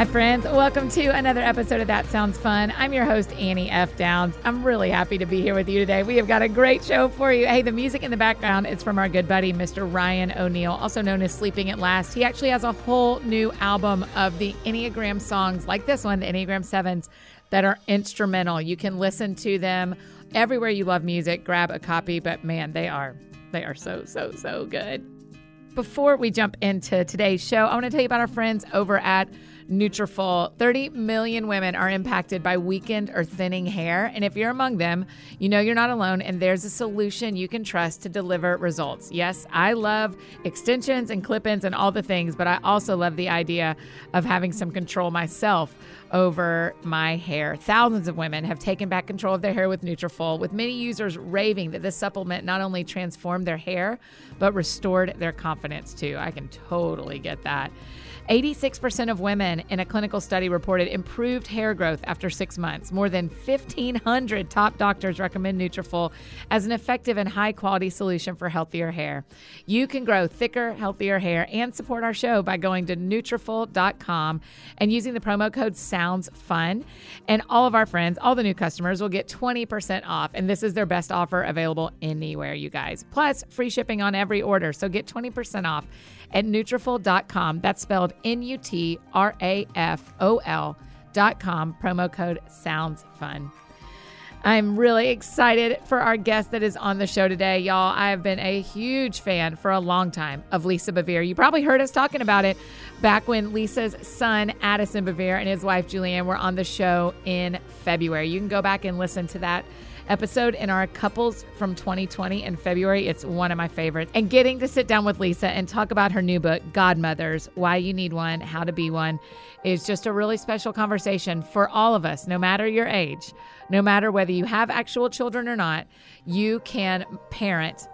Hi, friends. Welcome to another episode of That Sounds Fun. I'm your host, Annie F. Downs. I'm really happy to be here with you today. We have got a great show for you. Hey, the music in the background is from our good buddy, Mr. Ryan O'Neal, also known as Sleeping at Last. He actually has a whole new album of the Enneagram songs like this one, the Enneagram 7s, that are instrumental. You can listen to them everywhere you love music. Grab a copy, but man, they are they are so so so good. Before we jump into today's show, I want to tell you about our friends over at Nutrafol. 30 million women are impacted by weakened or thinning hair, and if you're among them, you know you're not alone and there's a solution you can trust to deliver results. Yes, I love extensions and clip-ins and all the things, but I also love the idea of having some control myself over my hair. Thousands of women have taken back control of their hair with Nutrafol, with many users raving that this supplement not only transformed their hair, but restored their confidence too. I can totally get that. 86% of women in a clinical study reported improved hair growth after six months. More than 1,500 top doctors recommend Nutrafol as an effective and high quality solution for healthier hair. You can grow thicker, healthier hair and support our show by going to Nutrafol.com and using the promo code Sounds Fun. And all of our friends, all the new customers, will get 20% off. And this is their best offer available anywhere, you guys. Plus, free shipping on every order. So get 20% off at Nutrafol.com. That's spelled N-U-T-R-A-F-O-L dot com. Promo code sounds fun. I'm really excited for our guest that is on the show today, y'all. I have been a huge fan for a long time of Lisa Bevere. You probably heard us talking about it back when Lisa's son, Addison Bevere, and his wife, Julianne, were on the show in February. You can go back and listen to that episode in our couples from 2020 in February. It's one of my favorites. And getting to sit down with Lisa and talk about her new book, Godmothers Why You Need One, How to Be One, is just a really special conversation for all of us, no matter your age, no matter whether you have actual children or not. You can parent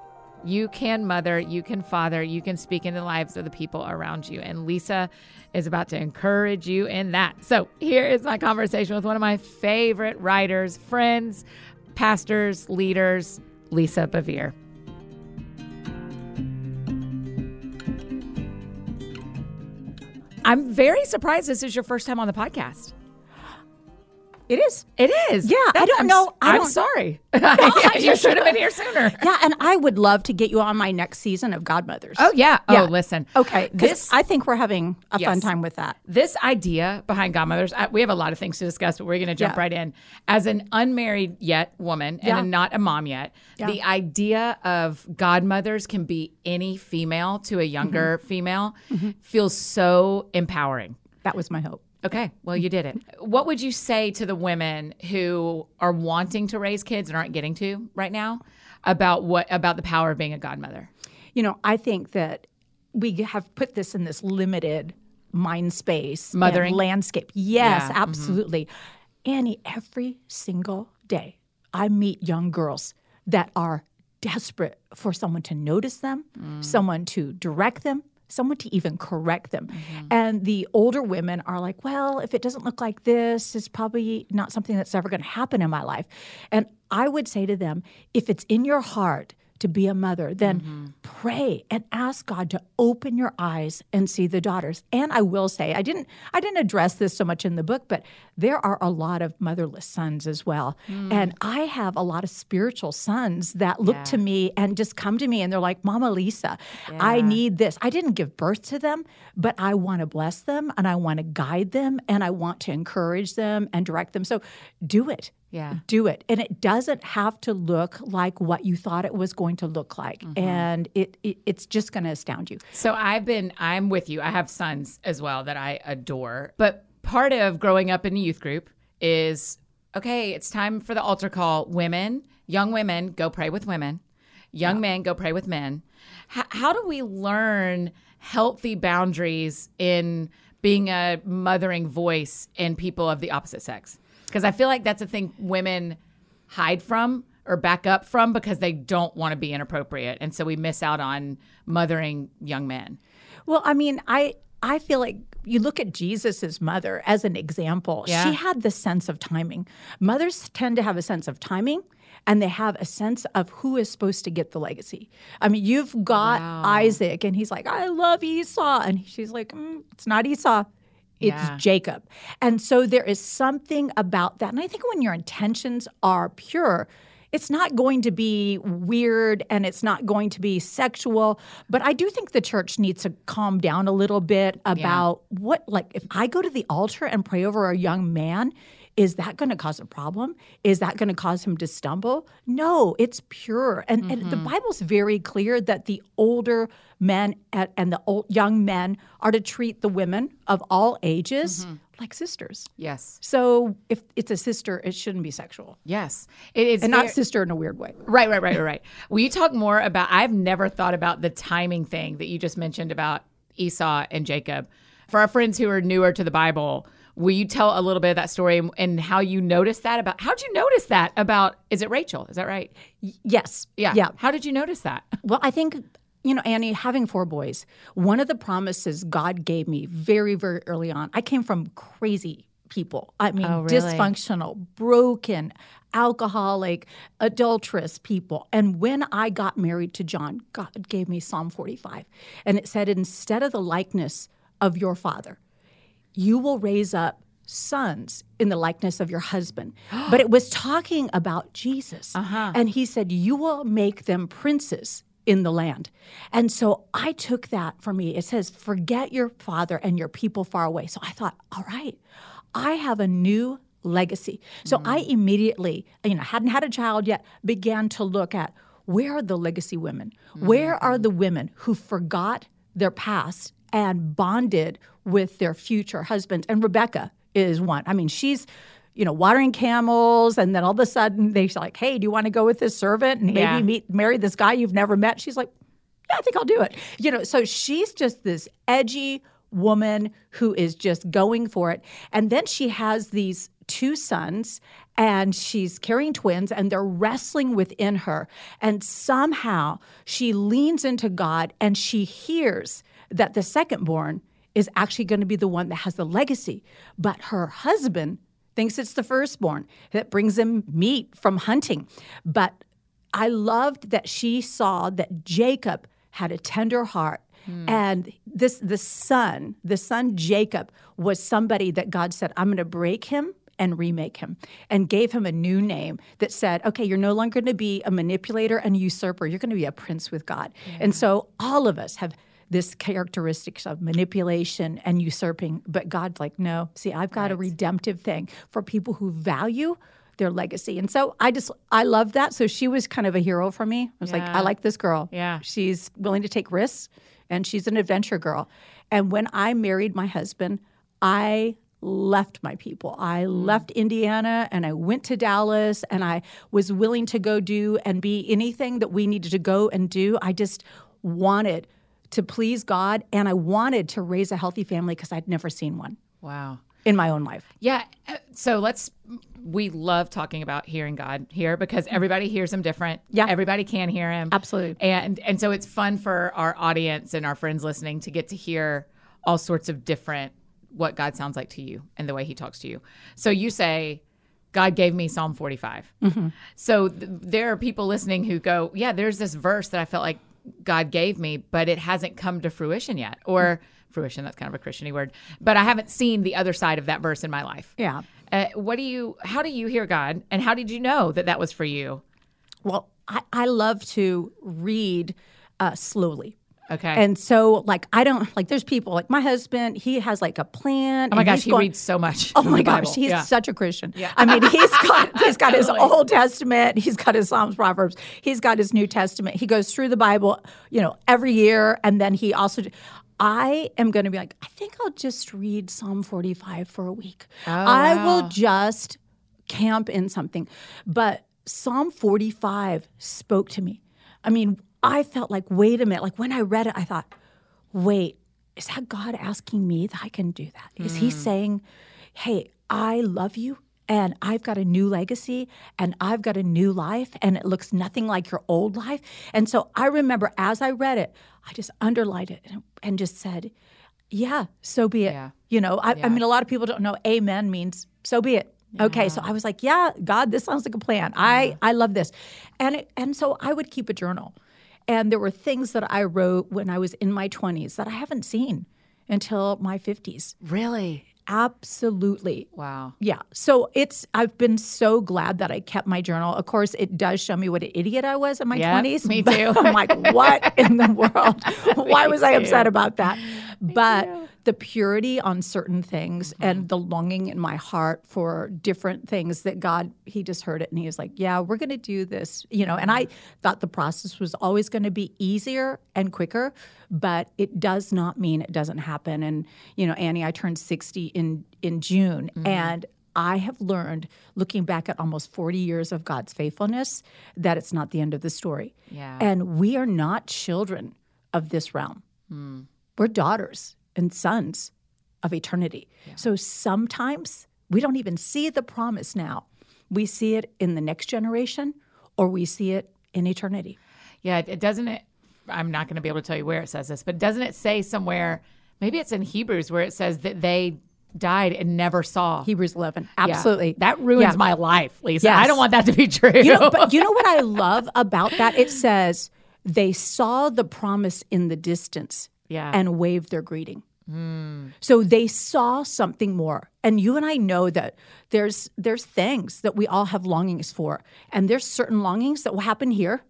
you can mother, you can father, you can speak into the lives of the people around you. And Lisa is about to encourage you in that. So here is my conversation with one of my favorite writers, friends, pastors, leaders, Lisa Bevere. I'm very surprised this is your first time on the podcast. It is. It is. Yeah, I don't I'm, know. I I'm don't- sorry. you should have been here sooner. Yeah, and I would love to get you on my next season of Godmothers. Oh yeah. Yeah. Oh, listen. Okay. This I think we're having a fun time with that. this idea behind godmothers I, we have a lot of things to discuss but we're going to jump Yeah. right in as an unmarried yet woman and Yeah. not a mom yet the idea of godmothers can be any female to a younger Mm-hmm. female feels so empowering That was my hope. Okay well you did it what would you say to the women who are wanting to raise kids and aren't getting to right now about what about the power of being a godmother You know, I think that we have put this in this limited mind space Mothering? landscape. Yes, Yeah, mm-hmm. absolutely. Annie, every single day I meet young girls that are desperate for someone to notice them, Mm. someone to direct them, someone to even correct them. Mm-hmm. And the older women are like, well, if it doesn't look like this, it's probably not something that's ever going to happen in my life. And I would say to them, if it's in your heart to be a mother, then Mm-hmm. pray and ask God to open your eyes and see the daughters. And I will say, I didn't I didn't address this so much in the book, but there are a lot of motherless sons as well. Mm. And I have a lot of spiritual sons that look to me and just come to me and they're like, Mama Lisa, I need this. I didn't give birth to them, but I want to bless them and I want to guide them and I want to encourage them and direct them. So do it yeah do it and it doesn't have to look like what you thought it was going to look like Mm-hmm. and it, it it's just going to astound you So I've been, I'm with you. I have sons as well that I adore. But part of growing up in a youth group is okay, it's time for the altar call. Women, young women, go pray with women. Young men, go pray with men. H- how do we learn healthy boundaries in being a mothering voice in people of the opposite sex? Because I feel like that's a thing women hide from or back up from because they don't want to be inappropriate. And so we miss out on mothering young men. well i mean i i feel like you look at jesus's mother as an example Yeah. she had the sense of timing mothers tend to have a sense of timing and they have a sense of who is supposed to get the legacy. I mean, you've got Isaac, and he's like, I love Esau. And she's like, mm, it's not Esau, It's Yeah. Jacob. And so there is something about that. And I think when your intentions are pure, it's not going to be weird and it's not going to be sexual. But I do think the church needs to calm down a little bit about what, like, if I go to the altar and pray over a young man, is that going to cause a problem? Is that going to cause him to stumble? No, it's pure. And, and the mm-hmm. Bible's very clear that the older men and, and the old, young men are to treat the women of all ages mm-hmm. like sisters. Yes. So if it's a sister, it shouldn't be sexual. Yes. It is And not sister in a weird way. Right, right, right, right, right. Will you talk more about? I've never thought about the timing thing that you just mentioned about Esau and Jacob. For our friends who are newer to the Bible, will you tell a little bit of that story and, how you noticed that about? How'd you notice that about? Is it Rachel? Is that right? Yes. Yeah. Yeah. How did you notice that? Well, I think, you know, Annie, having four boys, one of the promises God gave me very, very early on, I came from crazy people. I mean, Oh, really? dysfunctional, broken, alcoholic, adulterous people. And when I got married to John, God gave me Psalm 45. And it said, instead of the likeness of your father, you will raise up sons in the likeness of your husband. but it was talking about Jesus. Uh-huh. And he said, You will make them princes in the land. And so I took that for me. It says, Forget your father and your people far away. So I thought, All right, I have a new legacy. So mm. I immediately, you know, hadn't had a child yet, began to look at where are the legacy women? Where mm-hmm. are the women who forgot their past and bonded with their future husbands. And Rebecca is one. I mean, she's, you know, watering camels, and then all of a sudden they're like, "Hey, do you want to go with this servant and maybe Yeah. meet marry this guy you've never met?" She's like, "Yeah, I think I'll do it." You know, so she's just this edgy woman who is just going for it. And then she has these two sons and she's carrying twins and they're wrestling within her. And somehow she leans into God and she hears that the second born is actually going to be the one that has the legacy. But her husband thinks it's the firstborn that brings him meat from hunting. But I loved that she saw that Jacob had a tender heart. Hmm. And this the son, the son Jacob was somebody that God said, I'm going to break him and remake him and gave him a new name that said, okay, you're no longer going to be a manipulator and usurper. You're going to be a prince with God. And so all of us have this characteristics of manipulation and usurping, but God's like, no, see, I've got a redemptive thing for people who value their legacy. And so I just I love that. So she was kind of a hero for me. I was like, I like this girl. Yeah. She's willing to take risks and she's an adventure girl. And when I married my husband, I left my people. I hmm. left Indiana and I went to Dallas and I was willing to go do and be anything that we needed to go and do. I just wanted to please God and I wanted to raise a healthy family because I'd never seen one Wow. in my own life. Yeah. uh, So let's. We love talking about hearing God here because everybody hears Him different. Yeah. Everybody can hear Him. Absolutely. And and so it's fun for our audience and our friends listening to get to hear all sorts of different what God sounds like to you and the way He talks to you. So you say. God gave me Psalm 45. So th- there are people listening who go, Yeah, there's this verse that I felt like God gave me, but it hasn't come to fruition yet. Or fruition, that's kind of a Christiany word, but I haven't seen the other side of that verse in my life. Yeah. Uh, what do you? How do you hear God, and how did you know that that was for you? Well, I, I love to read uh, slowly. Okay. And so, like, I don't like. There's people like my husband. He has like a plan. oh my gosh, he going- reads so much. Oh my gosh, he's Yeah. such a Christian. Yeah. I mean, he's got he's got his Old Testament, he's got his Psalms, Proverbs, he's got his New Testament. He goes through the Bible, you know, every year, and then he also. I am going to be like, I think I'll just read Psalm 45 for a week. Oh, I wow. will just camp in something. But Psalm 45 spoke to me. I mean, I felt like, wait a minute. Like when I read it, I thought, wait, is that God asking me that I can do that? Is He mm. saying, hey, I love you and I've got a new legacy and I've got a new life and it looks nothing like your old life? And so I remember as I read it, I just underlined it and, and just said, yeah, so be it. Yeah. You know, I, I mean, a lot of people don't know amen means so be it. Okay, so I was like, yeah, God, this sounds like a plan. I I love this, and it, and so I would keep a journal, and there were things that I wrote when I was in my twenties that I haven't seen until my 50s. Really? Absolutely. Wow. Yeah. So it's, I've been so glad that I kept my journal. Of course, it does show me what an idiot I was in my Yeah, 20s. me too. I'm like, what in the world? Why was I upset about that? But the purity on certain things Mm-hmm. and the longing in my heart for different things that God, He just heard it and He was like, yeah, we're going to do this, you know. And I mm-hmm. thought the process was always going to be easier and quicker, but it does not mean it doesn't happen. And, you know, Annie, I turned 60 in, in June mm-hmm. and I have learned, looking back at almost 40 years of God's faithfulness, that it's not the end of the story. Yeah. And we are not children of this realm. Hmm. We're daughters and sons of eternity. So sometimes we don't even see the promise now. We see it in the next generation or we see it in eternity. Yeah, it, doesn't it I'm not going to be able to tell you where it says this, but doesn't it say somewhere maybe it's in Hebrews where it says that they died and never saw. Hebrews 11. Yeah. Absolutely. That ruins Yeah. my life, Lisa. Yes. I don't want that to be true. You know, but you know what I love about that? It says they saw the promise in the distance Yeah. and waved their greeting. Hmm. So they saw something more. And you and I know that there's there's things that we all have longings for. And there's certain longings that will happen here.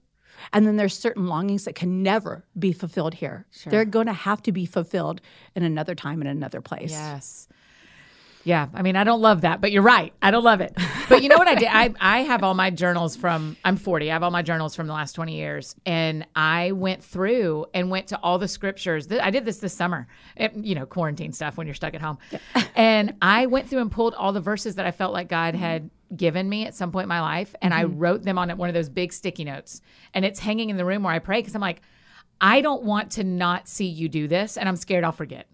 And then there's certain longings that can never be fulfilled here. They're going to have to be fulfilled in another time in another place. Yes. Yeah, I mean, I don't love that, but you're right. I don't love it. But you know what I did? I, I have all my journals from, I'm 40. I have all my journals from the last 20 years. And I went through and went to all the scriptures. I did this this summer, It- you know, quarantine stuff when you're stuck at home. and I went through and pulled all the verses that I felt like God mm-hmm. had given me at some point in my life. And I mm-hmm. wrote them on one of those big sticky notes. And it's hanging in the room where I pray because I'm like, I don't want to not see you do this. And I'm scared I'll forget.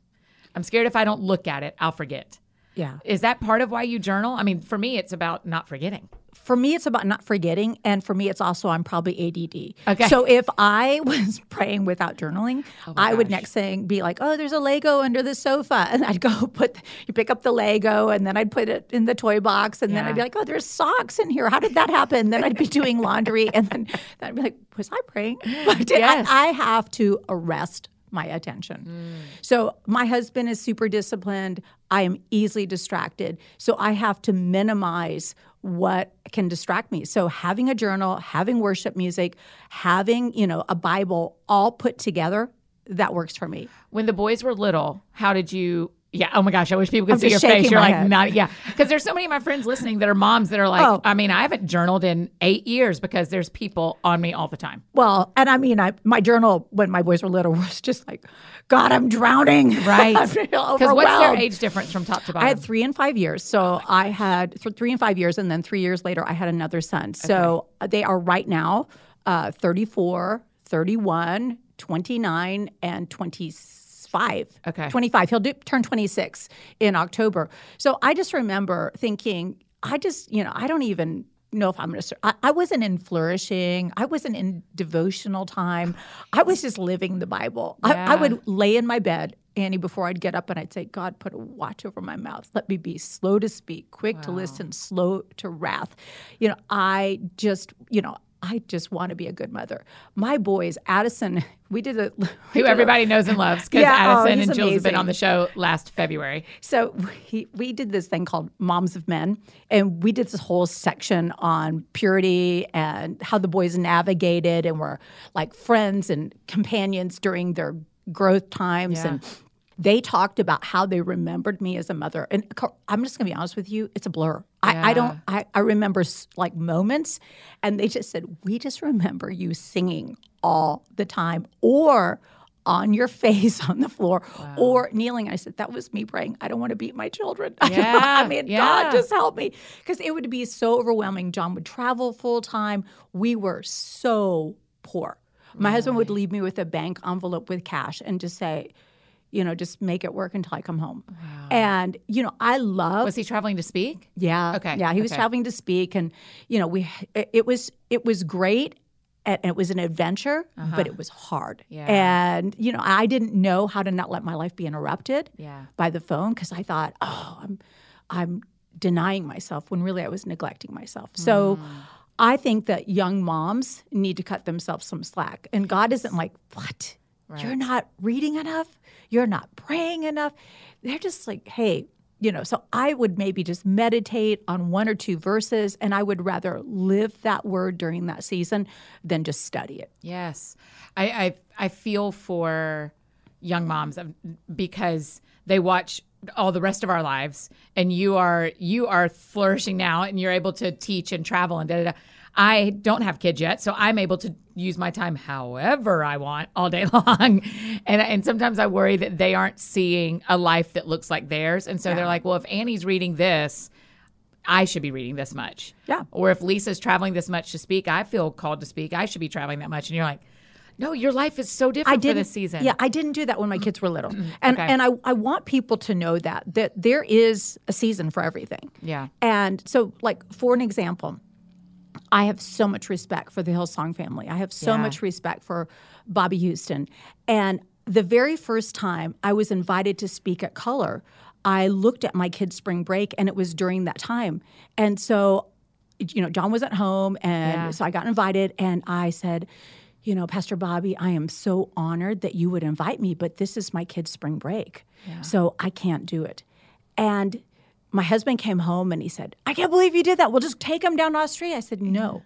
I'm scared if I don't look at it, I'll forget. Yeah. Is that part of why you journal? I mean, for me, it's about not forgetting. for me, it's about not forgetting, and for me, it's also I'm probably ADD. Okay. So if I was praying without journaling, oh I would next thing be like, "Oh, there's a Lego under the sofa," and I'd go put you pick up the Lego, and then I'd put it in the toy box, and then I'd be like, "Oh, there's socks in here. How did that happen?" Then I'd be doing laundry, and then, then I'd be like, "Was I praying?" But Yes. I, I have to arrest my attention. Mm. So my husband is super disciplined. I am easily distracted. So I have to minimize what can distract me. So having a journal, having worship music, having, you know, a Bible all put together, that works for me. When the boys were little, how did you? Yeah. Oh my gosh, I wish people could I'm see your face. You're like, head. not. Yeah. Because there's so many of my friends listening that are moms that are like, Oh. I mean, I haven't journaled in eight years because there's people on me all the time. Well, and I mean, I my journal when my boys were little was just like, God, I'm drowning. Right. Because what's their age difference from top to bottom? I had three and five years. So I had th- three and five years, and then three years later, I had another son. So uh, they are right now uh, 34, 31, 29, and 25. Okay. 25. He'll do, turn 26 in October. So I just remember thinking, I just, you know, I don't even know if I'm going to. I, I wasn't in flourishing. I wasn't in devotional time. I was just living the Bible. I, I would lay in my bed, Annie, before I'd get up, and I'd say, God, put a watch over my mouth. Let me be slow to speak, quick to listen, slow to wrath. You know, I just, you know, I just want to be a good mother. My boys, Addison, we did a. we Who did a- everybody knows and loves because Yeah, oh, Addison he's and Jules have been on the show last February. So we, we did this thing called Moms of Men, and we did this whole section on purity and how the boys navigated and were like friends and companions during their growth times. Yeah. And they talked about how they remembered me as a mother. And I'm just going to be honest with you, it's a blur. I, I don't, I, I remember like moments, and they just said, We just remember you singing all the time or on your face on the floor or kneeling. I said, That was me praying. I don't want to beat my children. I Yeah, I mean, yeah. God, just help me. Because it would be so overwhelming. John would travel full time. We were so poor. My husband would leave me with a bank envelope with cash and just say, you know, just make it work until I come home. And, you know, I love Was he traveling to speak? yeah. Okay, Yeah, he was okay. traveling to speak, and you know, we it, it was it was great, and it was an adventure, uh-huh. but it was hard. Yeah. And you know, I didn't know how to not let my life be interrupted Yeah. by the phone because I thought, oh, I'm I'm denying myself when really I was neglecting myself. So. Mm. I think that young moms need to cut themselves some slack. And God isn't like, what? Right. you're not reading enough, you're not praying enough. They're just like, hey, you know, so I would maybe just meditate on one or two verses and I would rather live that word during that season than just study it. Yes. I I, I feel for young moms because they watch all the rest of our lives and you are you are flourishing now and you're able to teach and travel and da da da I don't have kids yet, so I'm able to use my time however I want all day long. and and sometimes I worry that they aren't seeing a life that looks like theirs. And so yeah. they're like, well, if Annie's reading this, I should be reading this much. Yeah. Or if Lisa's traveling this much to speak, I feel called to speak. I should be traveling that much. And you're like, no, your life is so different I didn't, for this season. Yeah, I didn't do that when my kids were little. Mm-hmm. And okay. and I, I want people to know that that there is a season for everything. Yeah. And so like for an example, I have so much respect for the Hillsong family. I have so yeah. much respect for Bobbie Houston. And the very first time I was invited to speak at Color, I looked at my kids' spring break and it was during that time. And so, you know, John was at home and yeah. so I got invited and I said, you know, Pastor Bobbie, I am so honored that you would invite me, but this is my kids' spring break. Yeah. So I can't do it. And my husband came home and he said, I can't believe you did that. We'll just take him down to Australia. I said, No.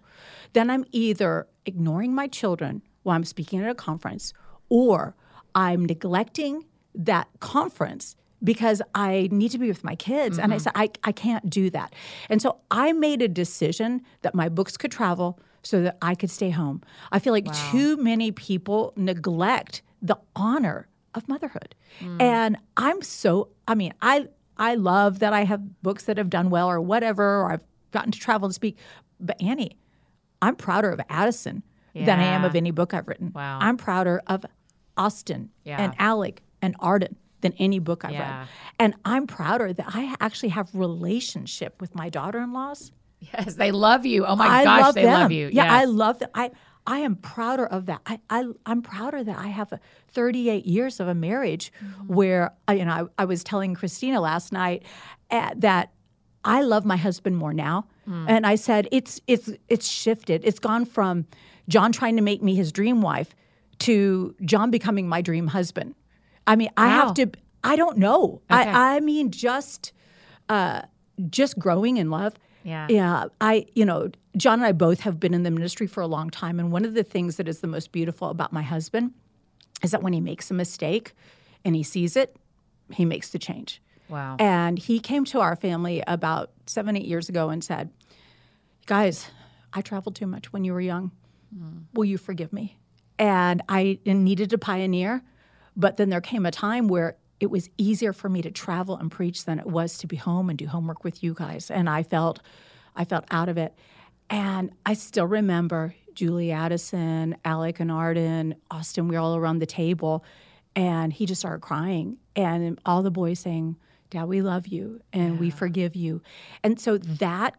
Then I'm either ignoring my children while I'm speaking at a conference or I'm neglecting that conference because I need to be with my kids. Mm-hmm. And I mm-hmm. said, I, I can't do that. And so I made a decision that my books could travel so that I could stay home. I feel like wow. too many people neglect the honor of motherhood. Mm. And I'm so, I mean, I I love that I have books that have done well or whatever, or I've gotten to travel and speak. But Annie, I'm prouder of Addison yeah. than I am of any book I've written. Wow. I'm prouder of Austin yeah. and Alec and Arden than any book I've yeah. read. And I'm prouder that I actually have relationship with my daughter-in-laws. Yes, they love you. Oh my I gosh, love they them. love you. Yeah, yes. I love them. I I am prouder of that. I, I am prouder that I have 38 years of a marriage mm-hmm. where you know I, I, was telling Christina last night uh, that I love my husband more now, mm. and I said it's it's it's shifted. It's gone from John trying to make me his dream wife to John becoming my dream husband. I mean, I have to. I don't know. Okay. I I mean, just uh, just growing in love. Yeah. Yeah. I, you know, John and I both have been in the ministry for a long time. And one of the things that is the most beautiful about my husband is that when he makes a mistake and he sees it, he makes the change. Wow. And he came to our family about seven, eight years ago and said, Guys, I traveled too much when you were young. Mm. Will you forgive me? And I needed to pioneer. But then there came a time where it was easier for me to travel and preach than it was to be home and do homework with you guys. And I felt I felt out of it. And I still remember Julie Addison, Alec and Arden, Austin, we were all around the table. And he just started crying. And all the boys saying, Dad, we love you and yeah. we forgive you. And so that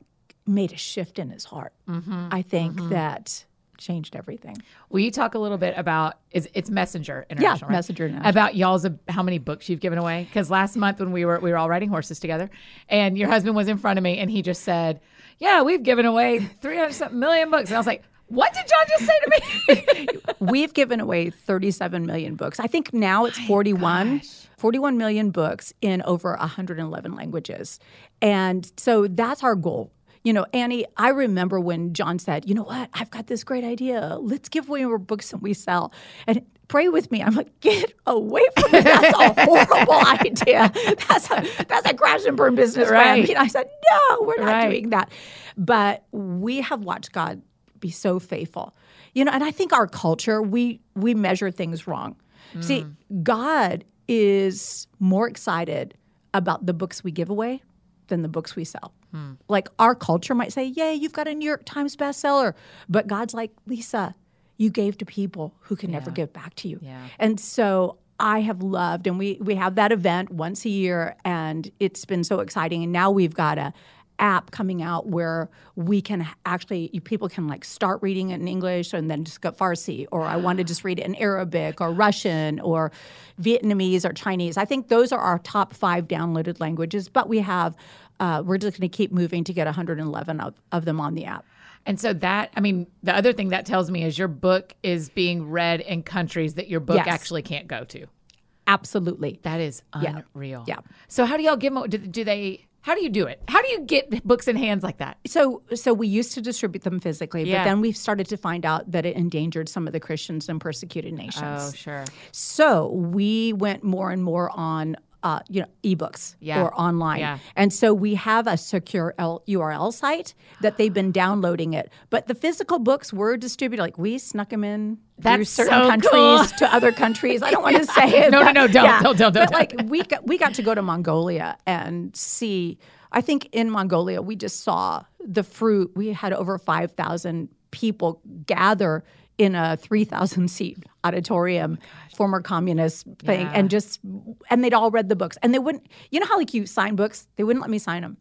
made a shift in his heart. Mm-hmm. I think mm-hmm. that changed everything. Will you talk a little bit about it's, it's Messenger International, yeah, right? Messenger International. about y'all's uh, how many books you've given away? Because last month when we were we were all riding horses together, and your husband was in front of me, and he just said, "Yeah, we've given away three hundred million books," and I was like. What did John just say to me? We've given away 37 million books. I think now it's 41. 41 million books in over 111 languages. And so that's our goal you know, Annie, I remember when John said, you know what, I've got this great idea. Let's give away more books that we sell. And pray with me. I'm like, get away from me. That's a horrible idea. That's a that's a crash and burn business right. plan. I said, no, we're not right. doing that. But we have watched God be so faithful. You know, and I think our culture, we we measure things wrong. Mm. See, God is more excited about the books we give away than the books we sell. Hmm. Like our culture might say, Yay, you've got a New York Times bestseller. But God's like, Lisa, you gave to people who can yeah. never give back to you. Yeah. And so I have loved, and we we have that event once a year, and it's been so exciting. And now we've got a app coming out where we can actually people can like start reading it in English and then just go Farsi, or I want to just read it in Arabic or Russian or Vietnamese or Chinese. I think those are our top five downloaded languages, but we have uh, we're just going to keep moving to get 111 of, of them on the app. And so that, I mean, the other thing that tells me is your book is being read in countries that your book Yes. actually can't go to. Absolutely. That is Yeah. unreal. Yeah. So how do y'all give them? Do, do they? How do you do it? How do you get books in hands like that? So, so we used to distribute them physically, Yeah. but then we started to find out that it endangered some of the Christians in persecuted nations. Oh, sure. So we went more and more on, uh, you know, ebooks Yeah. or online, Yeah. and so we have a secure L- URL site that they've been downloading it. But the physical books were distributed. Like we snuck them in through certain so countries cool. to other countries. I don't want to say it. No, no, but- no, don't, don't, don't, don't, But like we got, we got to go to Mongolia and see. I think in Mongolia we just saw the fruit. We had over five thousand people gather in a 3,000 seat auditorium, former communist thing, Yeah. and just, and they'd all read the books. And they wouldn't, you know how like you sign books? They wouldn't let me sign them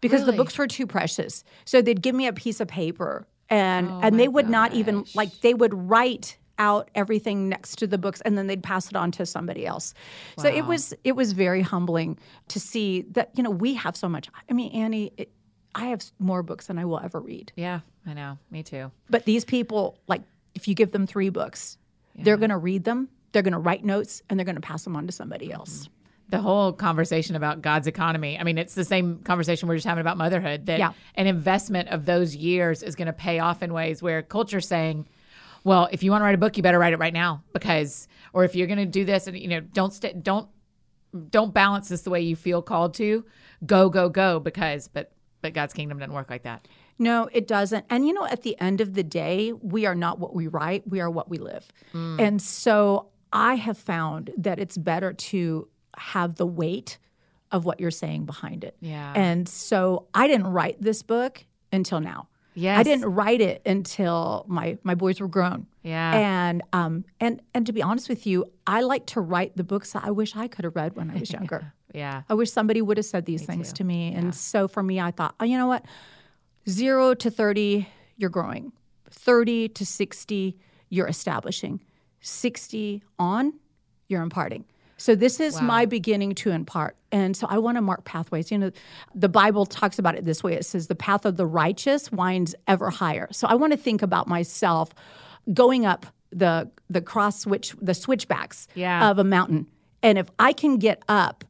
because Really? the books were too precious. So they'd give me a piece of paper and, Oh and they would not even, like, they would write out everything next to the books and then they'd pass it on to somebody else. So it was, it was very humbling to see that, you know, we have so much. I mean, Annie, it, I have more books than I will ever read. Yeah, I know. Me too. But these people, like, if you give them three books, they're going to read them, they're going to write notes, and they're going to pass them on to somebody else. Mm-hmm. The whole conversation about God's economy. I mean, it's the same conversation we are just having about motherhood. That Yeah. an investment of those years is going to pay off in ways where culture's saying, "Well, if you want to write a book, you better write it right now," because, or if you're going to do this, and you know, don't st- don't don't balance this the way you feel called to. Go, go, go, because, but but God's kingdom doesn't work like that. No, it doesn't. And you know, at the end of the day, we are not what we write, we are what we live. And so I have found that it's better to have the weight of what you're saying behind it. Yeah. And so I didn't write this book until now. Yes. I didn't write it until my my boys were grown. Yeah. And um and and to be honest with you, I like to write the books that I wish I could have read when I was younger. Yeah. I wish somebody would have said these things to me. And so for me, I thought, oh, you know what? Zero to 30, you're growing. 30 to 60, you're establishing. 60 on, you're imparting. So this is my beginning to impart. And so I want to mark pathways. You know, the Bible talks about it this way. It says the path of the righteous winds ever higher. So I want to think about myself going up the the cross switch the switchbacks Yeah. of a mountain. And if I can get up,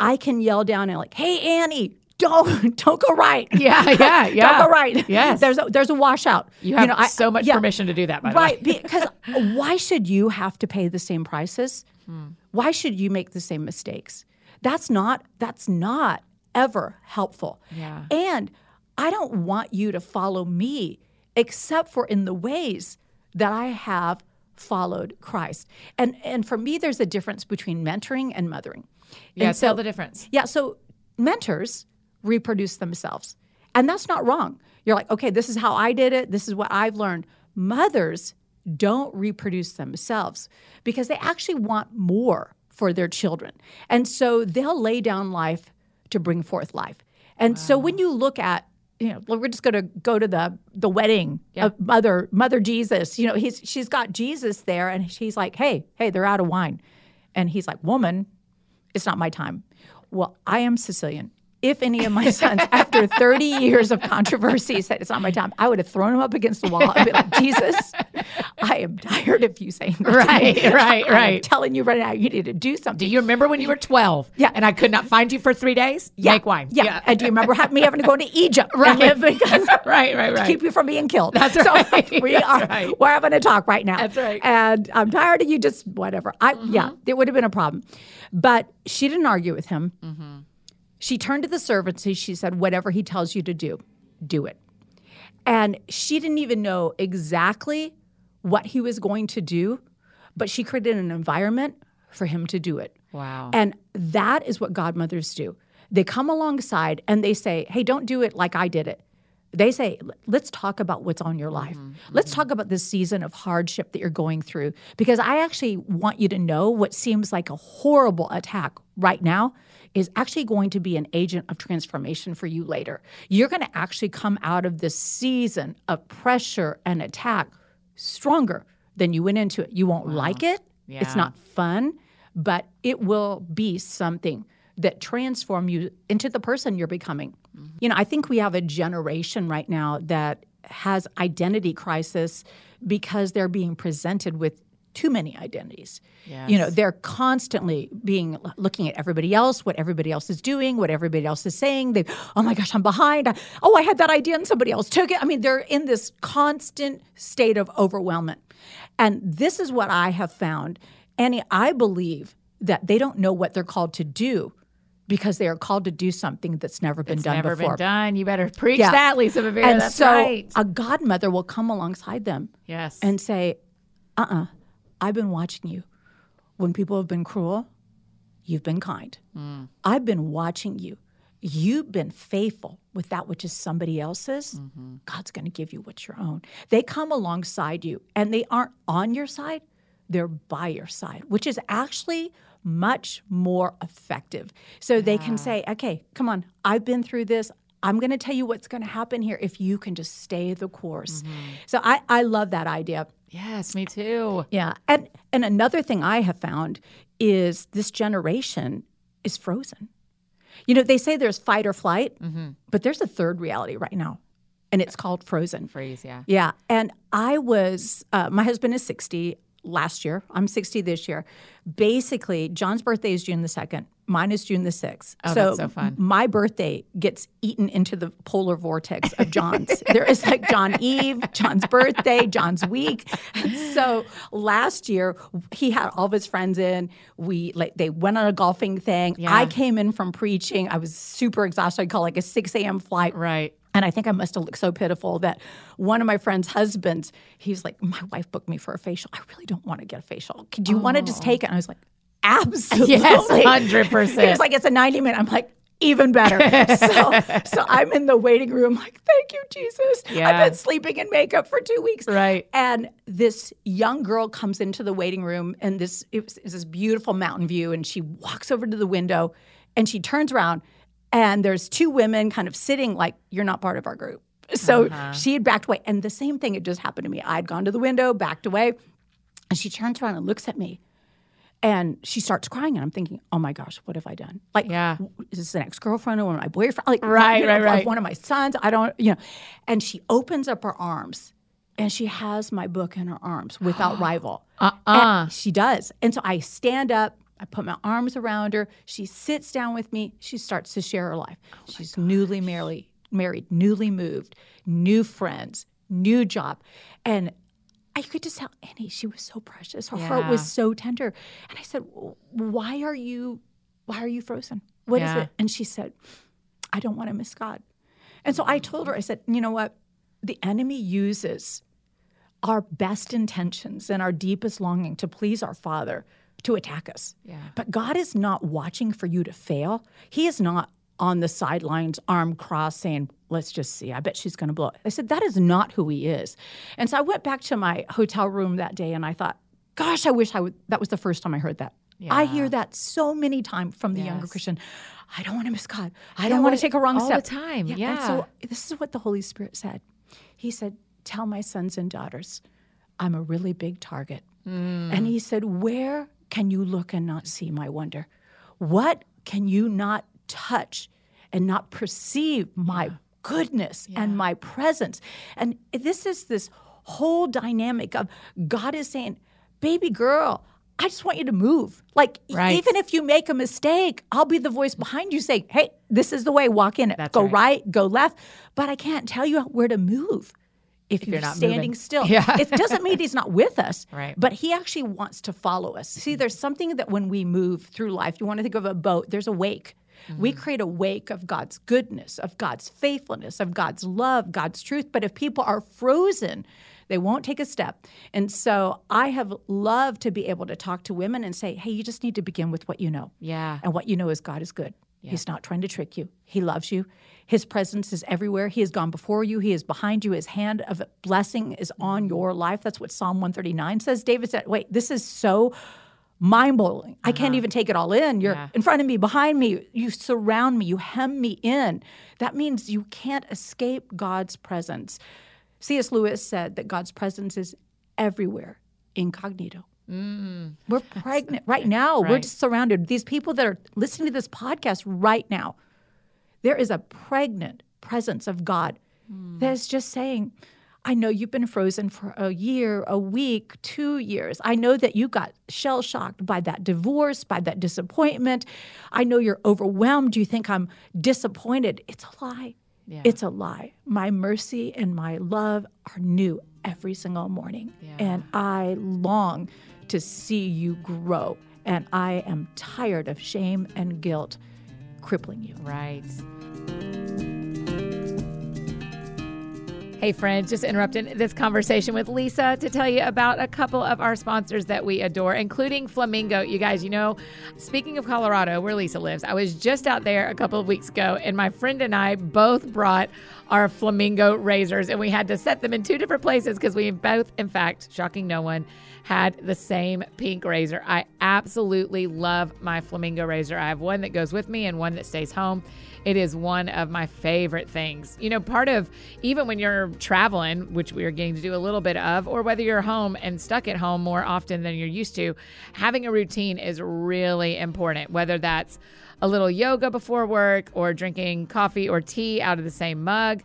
I can yell down and like, "Hey Annie, don't don't go right." Yeah, yeah, yeah. Don't go right. Yes. There's a there's a washout. You have know, I- so much yeah. permission to do that, by the right, way. because why should you have to pay the same prices? Hmm. Why should you make the same mistakes? That's not that's not ever helpful. Yeah. And I don't want you to follow me except for in the ways that I have followed Christ. And and for me there's a difference between mentoring and mothering. Yeah, and tell so- the difference. yeah, so mentors reproduce themselves. And that's not wrong. You're like, okay, this is how I did it. This is what I've learned. Mothers don't reproduce themselves because they actually want more for their children. And so they'll lay down life to bring forth life. And so when you look at you know, we're just going to go to the the wedding of mother mother Jesus. You know, he's she's got Jesus there, and she's like, "Hey, hey, they're out of wine," and he's like, "Woman, it's not my time. Well, I am Sicilian. If any of my sons, after 30 years of controversy, said it's not my time, I would have thrown him up against the wall and be like, Jesus, I am tired of you saying that. Right, right, right. telling you right now, you need to do something. Do you remember when you were 12? Yeah. And I could not find you for three days? Yeah. Make wine. Yeah. And do you remember me having to go to Egypt? and Right. live because- right, right, right. keep you from being killed. That's So right. we That's are right. we're having a talk right now. That's right. Mm-hmm. And I'm tired of you just whatever. I yeah, it would have been a problem. But she didn't argue with him. Mm-hmm. She turned to the servants and she said, Whatever he tells you to do, do it. And she didn't even know exactly what he was going to do, but she created an environment for him to do it. Wow. And that is what godmothers do. They come alongside and they say, hey, don't do it like I did it. They say, let's talk about what's on your life. Mm-hmm. Mm-hmm. Let's talk about this season of hardship that you're going through. Because I actually want you to know what seems like a horrible attack right now is actually going to be an agent of transformation for you later. You're going to actually come out of this season of pressure and attack stronger than you went into it. You won't like it. Yeah. It's not fun, but it will be something that transform you into the person you're becoming. Mm-hmm. You know, I think we have a generation right now that has identity crisis because they're being presented with too many identities. Yes. You know, they're constantly being looking at everybody else, what everybody else is doing, what everybody else is saying. They, oh my gosh, I'm behind. I, oh, I had that idea and somebody else took it. I mean, they're in this constant state of overwhelmment. And this is what I have found. Annie, I believe that they don't know what they're called to do because they are called to do something that's never been It's done never before. Never been done. You better preach Yeah. that, Lisa Bevere. And That's so right. a godmother will come alongside them yes. and say, uh uh-uh, uh, i have been watching you. When people have been cruel, you've been kind. Mm. I've been watching you. You've been faithful with that which is somebody else's. Mm-hmm. God's going to give you what's your own. They come alongside you and they aren't on your side, they're by your side, which is actually much more effective. So they can say, okay, come on, I've been through this. I'm going to tell you what's going to happen here if you can just stay the course. So I, I love that idea. Yes, me too. Yeah. And and another thing I have found is this generation is frozen. You know, they say there's fight or flight, but there's a third reality right now, and it's called frozen. Freeze, yeah. Yeah. And I was, uh, my husband is 60 last year. I'm 60 this year. Basically, John's birthday is June the 2nd. Mine is June the 6th. Oh, that's so fun. My birthday gets eaten into the polar vortex of John's. there is like John Eve, John's birthday, John's week. So last year, he had all of his friends in. We like they went on a golfing thing. Yeah. I came in from preaching. I was super exhausted. I call like a 6 a.m. flight. Right. And I think I must have looked so pitiful that one of my friend's husbands, he's like, My wife booked me for a facial. I really don't want to get a facial. Do you want to just take it? And I was like, Absolutely. Yes, 100%. He was like, It's a 90 minute. I'm like, even better. so, so I'm in the waiting room, like, thank you, Jesus. Yeah. I've been sleeping in makeup for two weeks. Right. And this young girl comes into the waiting room, and this it was, it's this beautiful mountain view, and she walks over to the window, and she turns around, and there's two women kind of sitting like, "You're not part of our group." So uh-huh. she had backed away, and the same thing had just happened to me. I'd gone to the window, backed away, and she turns around and looks at me. And she starts crying, and I'm thinking, "Oh my gosh, what have I done? Like, Yeah. is this an ex girlfriend or one of my boyfriend? Like, Right, you know, right, right. One of my sons? I don't, you know." And she opens up her arms, and she has my book in her arms without rival. Uh-uh. She does, and so I stand up. I put my arms around her. She sits down with me. She starts to share her life. Oh She's newly married, married, newly moved, new friends, new job, and I could just tell Annie she was so precious. Her heart was so tender. And I said, "Why are you? Why are you frozen? What is Yeah. it?" And she said, "I don't want to miss God." And so I told her, I said, "You know what? The enemy uses our best intentions and our deepest longing to please our Father to attack us. Yeah. But God is not watching for you to fail. He is not on the sidelines, arm crossed, saying, Let's just see. I bet she's going to blow it. I said, That is not who He is. And so I went back to my hotel room that day and I thought, Gosh, I wish I would. That was the first time I heard that. I hear that so many times from the younger Christian. I don't want to miss God. I don't want to take a wrong all step. All the time, And yeah. so this is what the Holy Spirit said. He said, Tell my sons and daughters, I'm a really big target. Mm. And he said, Where can you look and not see my wonder? What can you not touch and not perceive my goodness and my presence? And this is this whole dynamic of God is saying, Baby girl, I just want you to move. Like, Right. even if you make a mistake, I'll be the voice behind you saying, Hey, this is the way, walk in it. That's go right. right, go left. But I can't tell you where to move if, you're, you're not standing moving. still. Yeah. it doesn't mean he's not with us, Right. but he actually wants to follow us. See, there's something that when we move through life, you want to think of a boat, there's a wake. We Mm-hmm. create a wake of God's goodness, of God's faithfulness, of God's love, God's truth. But if people are frozen, they won't take a step. And so I have loved to be able to talk to women and say, hey, you just need to begin with what you know. Yeah. And what you know is God is good. He's not trying to trick you. He loves you. His presence is everywhere. He has gone before you. He is behind you. His hand of blessing is on your life. That's what Psalm 139 says. David said, Wait, this is so mind blowing. I can't uh-huh. even take it all in. You're Yeah. in front of me, behind me. You surround me. You hem me in. That means you can't escape God's presence. C.S. Lewis said that God's presence is everywhere, incognito. We're pregnant right now. We're just surrounded. These people that are listening to this podcast right now, there is a pregnant presence of God that is just saying, I know you've been frozen for a year, a week, two years. I know that you got shell shocked by that divorce, by that disappointment. I know you're overwhelmed. You think I'm disappointed. It's a lie. Yeah. It's a lie. My mercy and my love are new every single morning. Yeah. And I long to see you grow. And I am tired of shame and guilt crippling you. Right. Hey, friends, just interrupting this conversation with Lisa to tell you about a couple of our sponsors that we adore, including Flamingo. You guys, you know, speaking of Colorado, where Lisa lives, I was just out there a couple of weeks ago, and my friend and I both brought our Flamingo razors, and we had to set them in two different places because we both, in fact, shocking no one, had the same pink razor. I absolutely love my Flamingo razor. I have one that goes with me and one that stays home. It is one of my favorite things. You know, part of even when you're traveling, which we are getting to do a little bit of, or whether you're home and stuck at home more often than you're used to, having a routine is really important, whether that's a little yoga before work or drinking coffee or tea out of the same mug.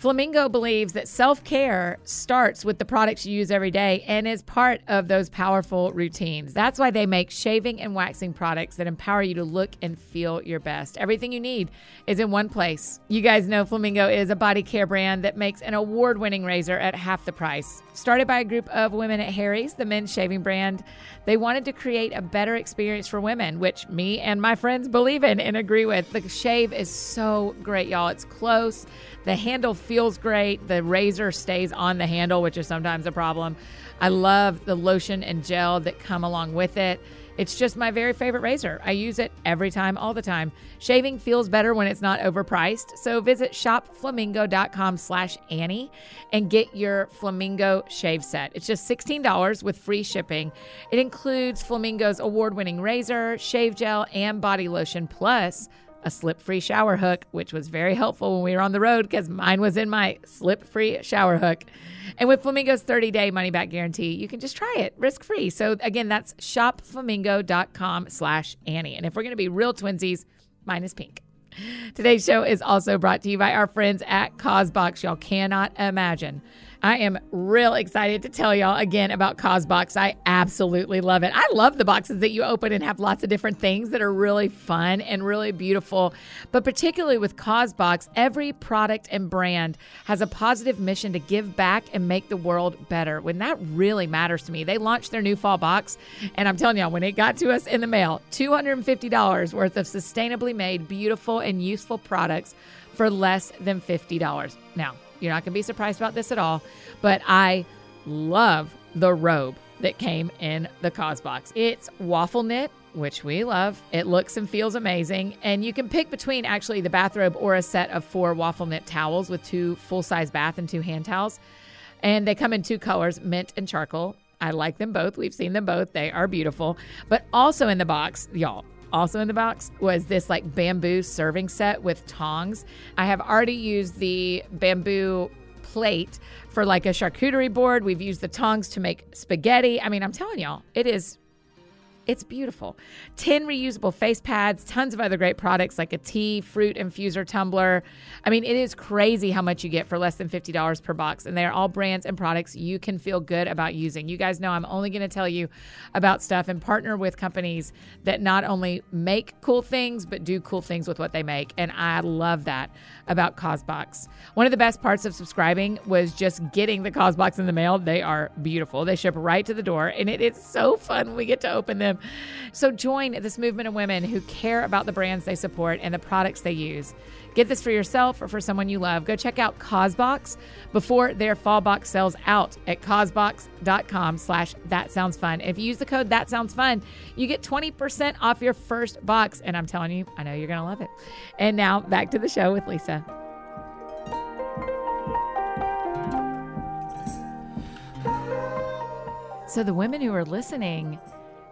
Flamingo believes that self care starts with the products you use every day and is part of those powerful routines. That's why they make shaving and waxing products that empower you to look and feel your best. Everything you need is in one place. You guys know Flamingo is a body care brand that makes an award winning razor at half the price. Started by a group of women at Harry's, the men's shaving brand, they wanted to create a better experience for women, which me and my friends believe in and agree with. The shave is so great, y'all. It's close. The handle feels great. The razor stays on the handle, which is sometimes a problem. I love the lotion and gel that come along with it. It's just my very favorite razor. I use it every time, all the time. Shaving feels better when it's not overpriced. So visit shopflamingo.com slash Annie and get your Flamingo shave set. It's just $16 with free shipping. It includes Flamingo's award-winning razor, shave gel, and body lotion, plus a slip free shower hook, which was very helpful when we were on the road because mine was in my slip free shower hook. And with Flamingo's 30 day money back guarantee, you can just try it risk free. So again, that's shopflamingo.com slash Annie. And if we're going to be real twinsies, mine is pink. Today's show is also brought to you by our friends at Causebox. Y'all cannot imagine I am real excited to tell y'all again about Causebox. I absolutely love it. I love the boxes that you open and have lots of different things that are really fun and really beautiful. But particularly with Causebox, every product and brand has a positive mission to give back and make the world better. When that really matters to me, they launched their new fall box, and I'm telling y'all, when it got to us in the mail, $250 worth of sustainably made, beautiful, and useful products for less than $50. Now, you're not going to be surprised about this at all, but I love the robe that came in the Causebox. It's waffle knit, which we love. It looks and feels amazing. And you can pick between actually the bathrobe or a set of four waffle knit towels with two full size bath and two hand towels. And they come in two colors mint and charcoal. I like them both. We've seen them both. They are beautiful. But also in the box, y'all, also in the box was this like bamboo serving set with tongs. I have already used the bamboo plate for like a charcuterie board. We've used the tongs to make spaghetti. I mean, I'm telling y'all, it is it's beautiful. 10 reusable face pads, tons of other great products like a tea, fruit infuser tumbler. I mean, it is crazy how much you get for less than $50 per box. And they are all brands and products you can feel good about using. You guys know I'm only going to tell you about stuff and partner with companies that not only make cool things, but do cool things with what they make. And I love that about Causebox. One of the best parts of subscribing was just getting the Causebox in the mail. They are beautiful. They ship right to the door, and it is so fun when we get to open them. So join this movement of women who care about the brands they support and the products they use. Get this for yourself or for someone you love. Go check out Causebox before their fall box sells out at causebox.com slash that sounds fun. If you use the code that sounds fun, you get 20% off your first box. And I'm telling you, I know you're going to love it. And now back to the show with Lisa. So the women who are listening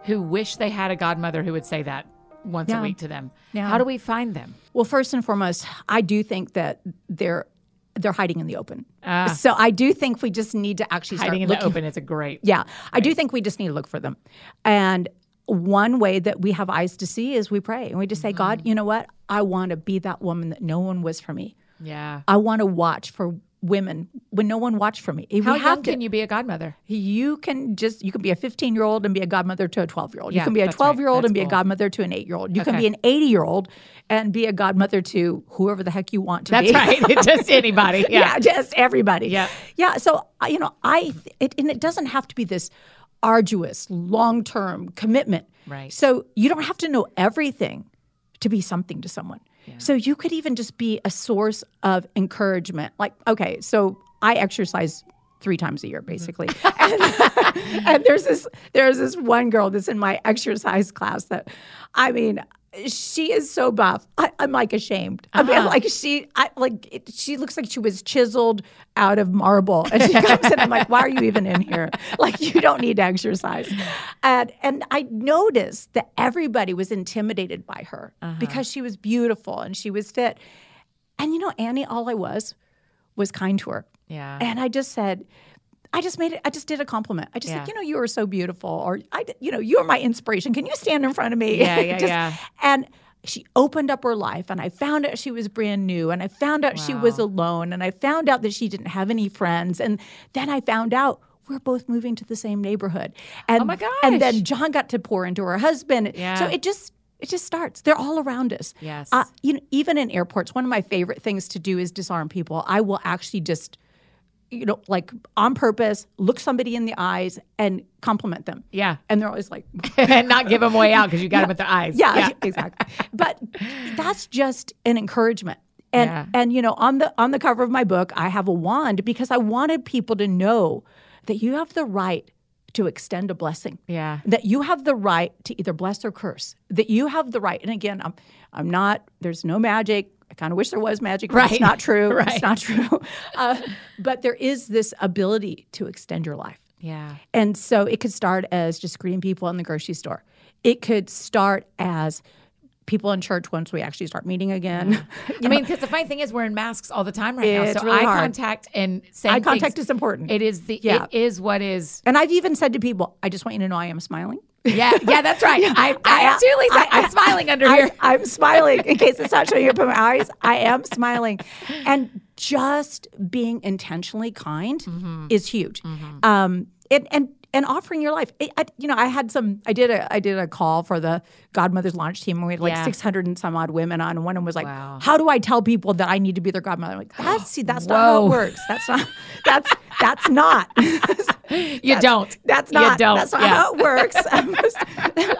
who wish they had a godmother who would say that once yeah. a week to them. Yeah. How do we find them? Well, first and foremost, I do think that they're they're hiding in the open. Uh, so I do think we just need to actually hiding in looking. the open is a great. Yeah, great. I do think we just need to look for them. And one way that we have eyes to see is we pray and we just say, mm-hmm. God, you know what? I want to be that woman that no one was for me. Yeah. I want to watch for women when no one watched for me. We How young to- can you be a godmother? you can just you can be a 15 year old and be a godmother to a 12 year old you can be a 12 year old and That's be a godmother to an 8 year old you can be an 80 year old and be a godmother to whoever the heck you want to That's be right. Just anybody. Yeah. yeah just everybody Yeah. yeah so uh, you know i it, and it doesn't have to be this arduous long term commitment Right. so you don't have to know everything to be something to someone so you could even just be a source of encouragement. Like okay so i exercise three times a year mm-hmm. basically. And, and there's this there's this one girl that's in my exercise class that i mean she is so buff. I, i'm like ashamed. I mean uh-huh. like she i like it, she looks like she was chiseled out of marble. And she comes in i'm like why are you even in here? Like you don't need to exercise. And and i noticed that everybody was intimidated by her uh-huh. because she was beautiful and she was fit. And you know annie all i was was kind to her. Yeah. and I just said, I just made it, I just did a compliment. I just Yeah. said, you know, you are so beautiful. Or, I, you know, you're my inspiration. Can you stand in front of me? Yeah, yeah, Just- yeah. And she opened up her life and I found out she was brand new and I found out she was alone and I found out that she didn't have any friends. And then I found out we're both moving to the same neighborhood. And, Oh my gosh! And then John got to pour into her husband. Yeah. So it just, it just starts. They're all around us. Yes. Uh, you know, even in airports, one of my favorite things to do is disarm people. I will actually just, you know, like on purpose, look somebody in the eyes and compliment them. Yeah. And they're always like, and not give them way out because you got them with their eyes. yeah, exactly. But that's just an encouragement. And Yeah. and you know, on the on the cover of my book, I have a wand because I wanted people to know that you have the right to extend a blessing. Yeah. That you have the right to either bless or curse. That you have the right. And again, I'm I'm not there's no magic. I kind of wish there was magic, but Right. it's not true. Right. It's not true. Uh, but there is this ability to extend your life. Yeah. And so it could start as just greeting people in the grocery store. It could start as people in church once we actually start meeting again. I mean, because the funny thing is, we're in masks all the time right now. So really eye hard. contact and saying Eye contact things- is important. It is the. Yeah. It is what is. and I've even said to people, I just want you to know I am smiling. Yeah. Yeah. That's right. I, I, am too, Lisa. I- am smiling under I, here. I'm smiling in case it's not showing up in my eyes. I am smiling. And just being intentionally kind Mm-hmm. is huge. Um, and, and and offering your life. I, I- you know, I had some. I did a I did a call for the Godmother's launch team, and we had like Yeah. 600 and some odd women on. And one of them was like, Wow. "How do I tell people that I need to be their godmother?" I'm like, "That's see, that's not how it works. That's not. That's that's not." You don't. That's not. You don't. That's not Yeah. how it works. I was,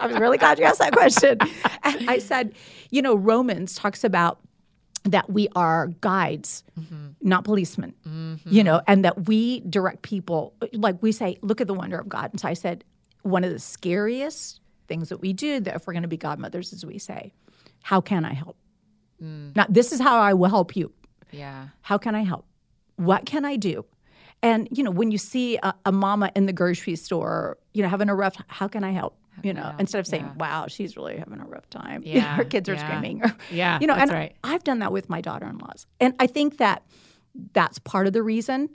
I was really glad you asked that question. And I said, you know, Romans talks about that we are guides, mm-hmm. not policemen. Mm-hmm. You know, and that we direct people. Like we say, look at the wonder of God. And so I said, one of the scariest things that we do, that if we're going to be godmothers, is we say, "How can I help?" Mm. Now, this is how I will help you. Yeah. How can I help? What can I do? And you know, when you see a, a mama in the grocery store, you know, having a rough, how can I help? You know, instead of saying, Yeah. "Wow, she's really having a rough time," You know, Yeah, her kids are yeah. screaming. Yeah, you know, and right. I've done that with my daughter-in-laws, and I think that that's part of the reason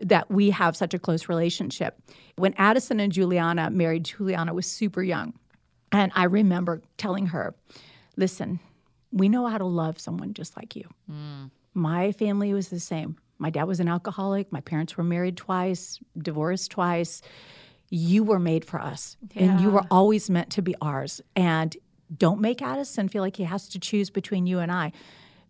that we have such a close relationship. When Addison and Juliana married, Juliana was super young, and I remember telling her, "Listen, we know how to love someone just like you." Mm. My family was the same. My dad was an alcoholic. My parents were married twice, divorced twice. You were made for us, and you were always meant to be ours. And don't make Addison feel like he has to choose between you and I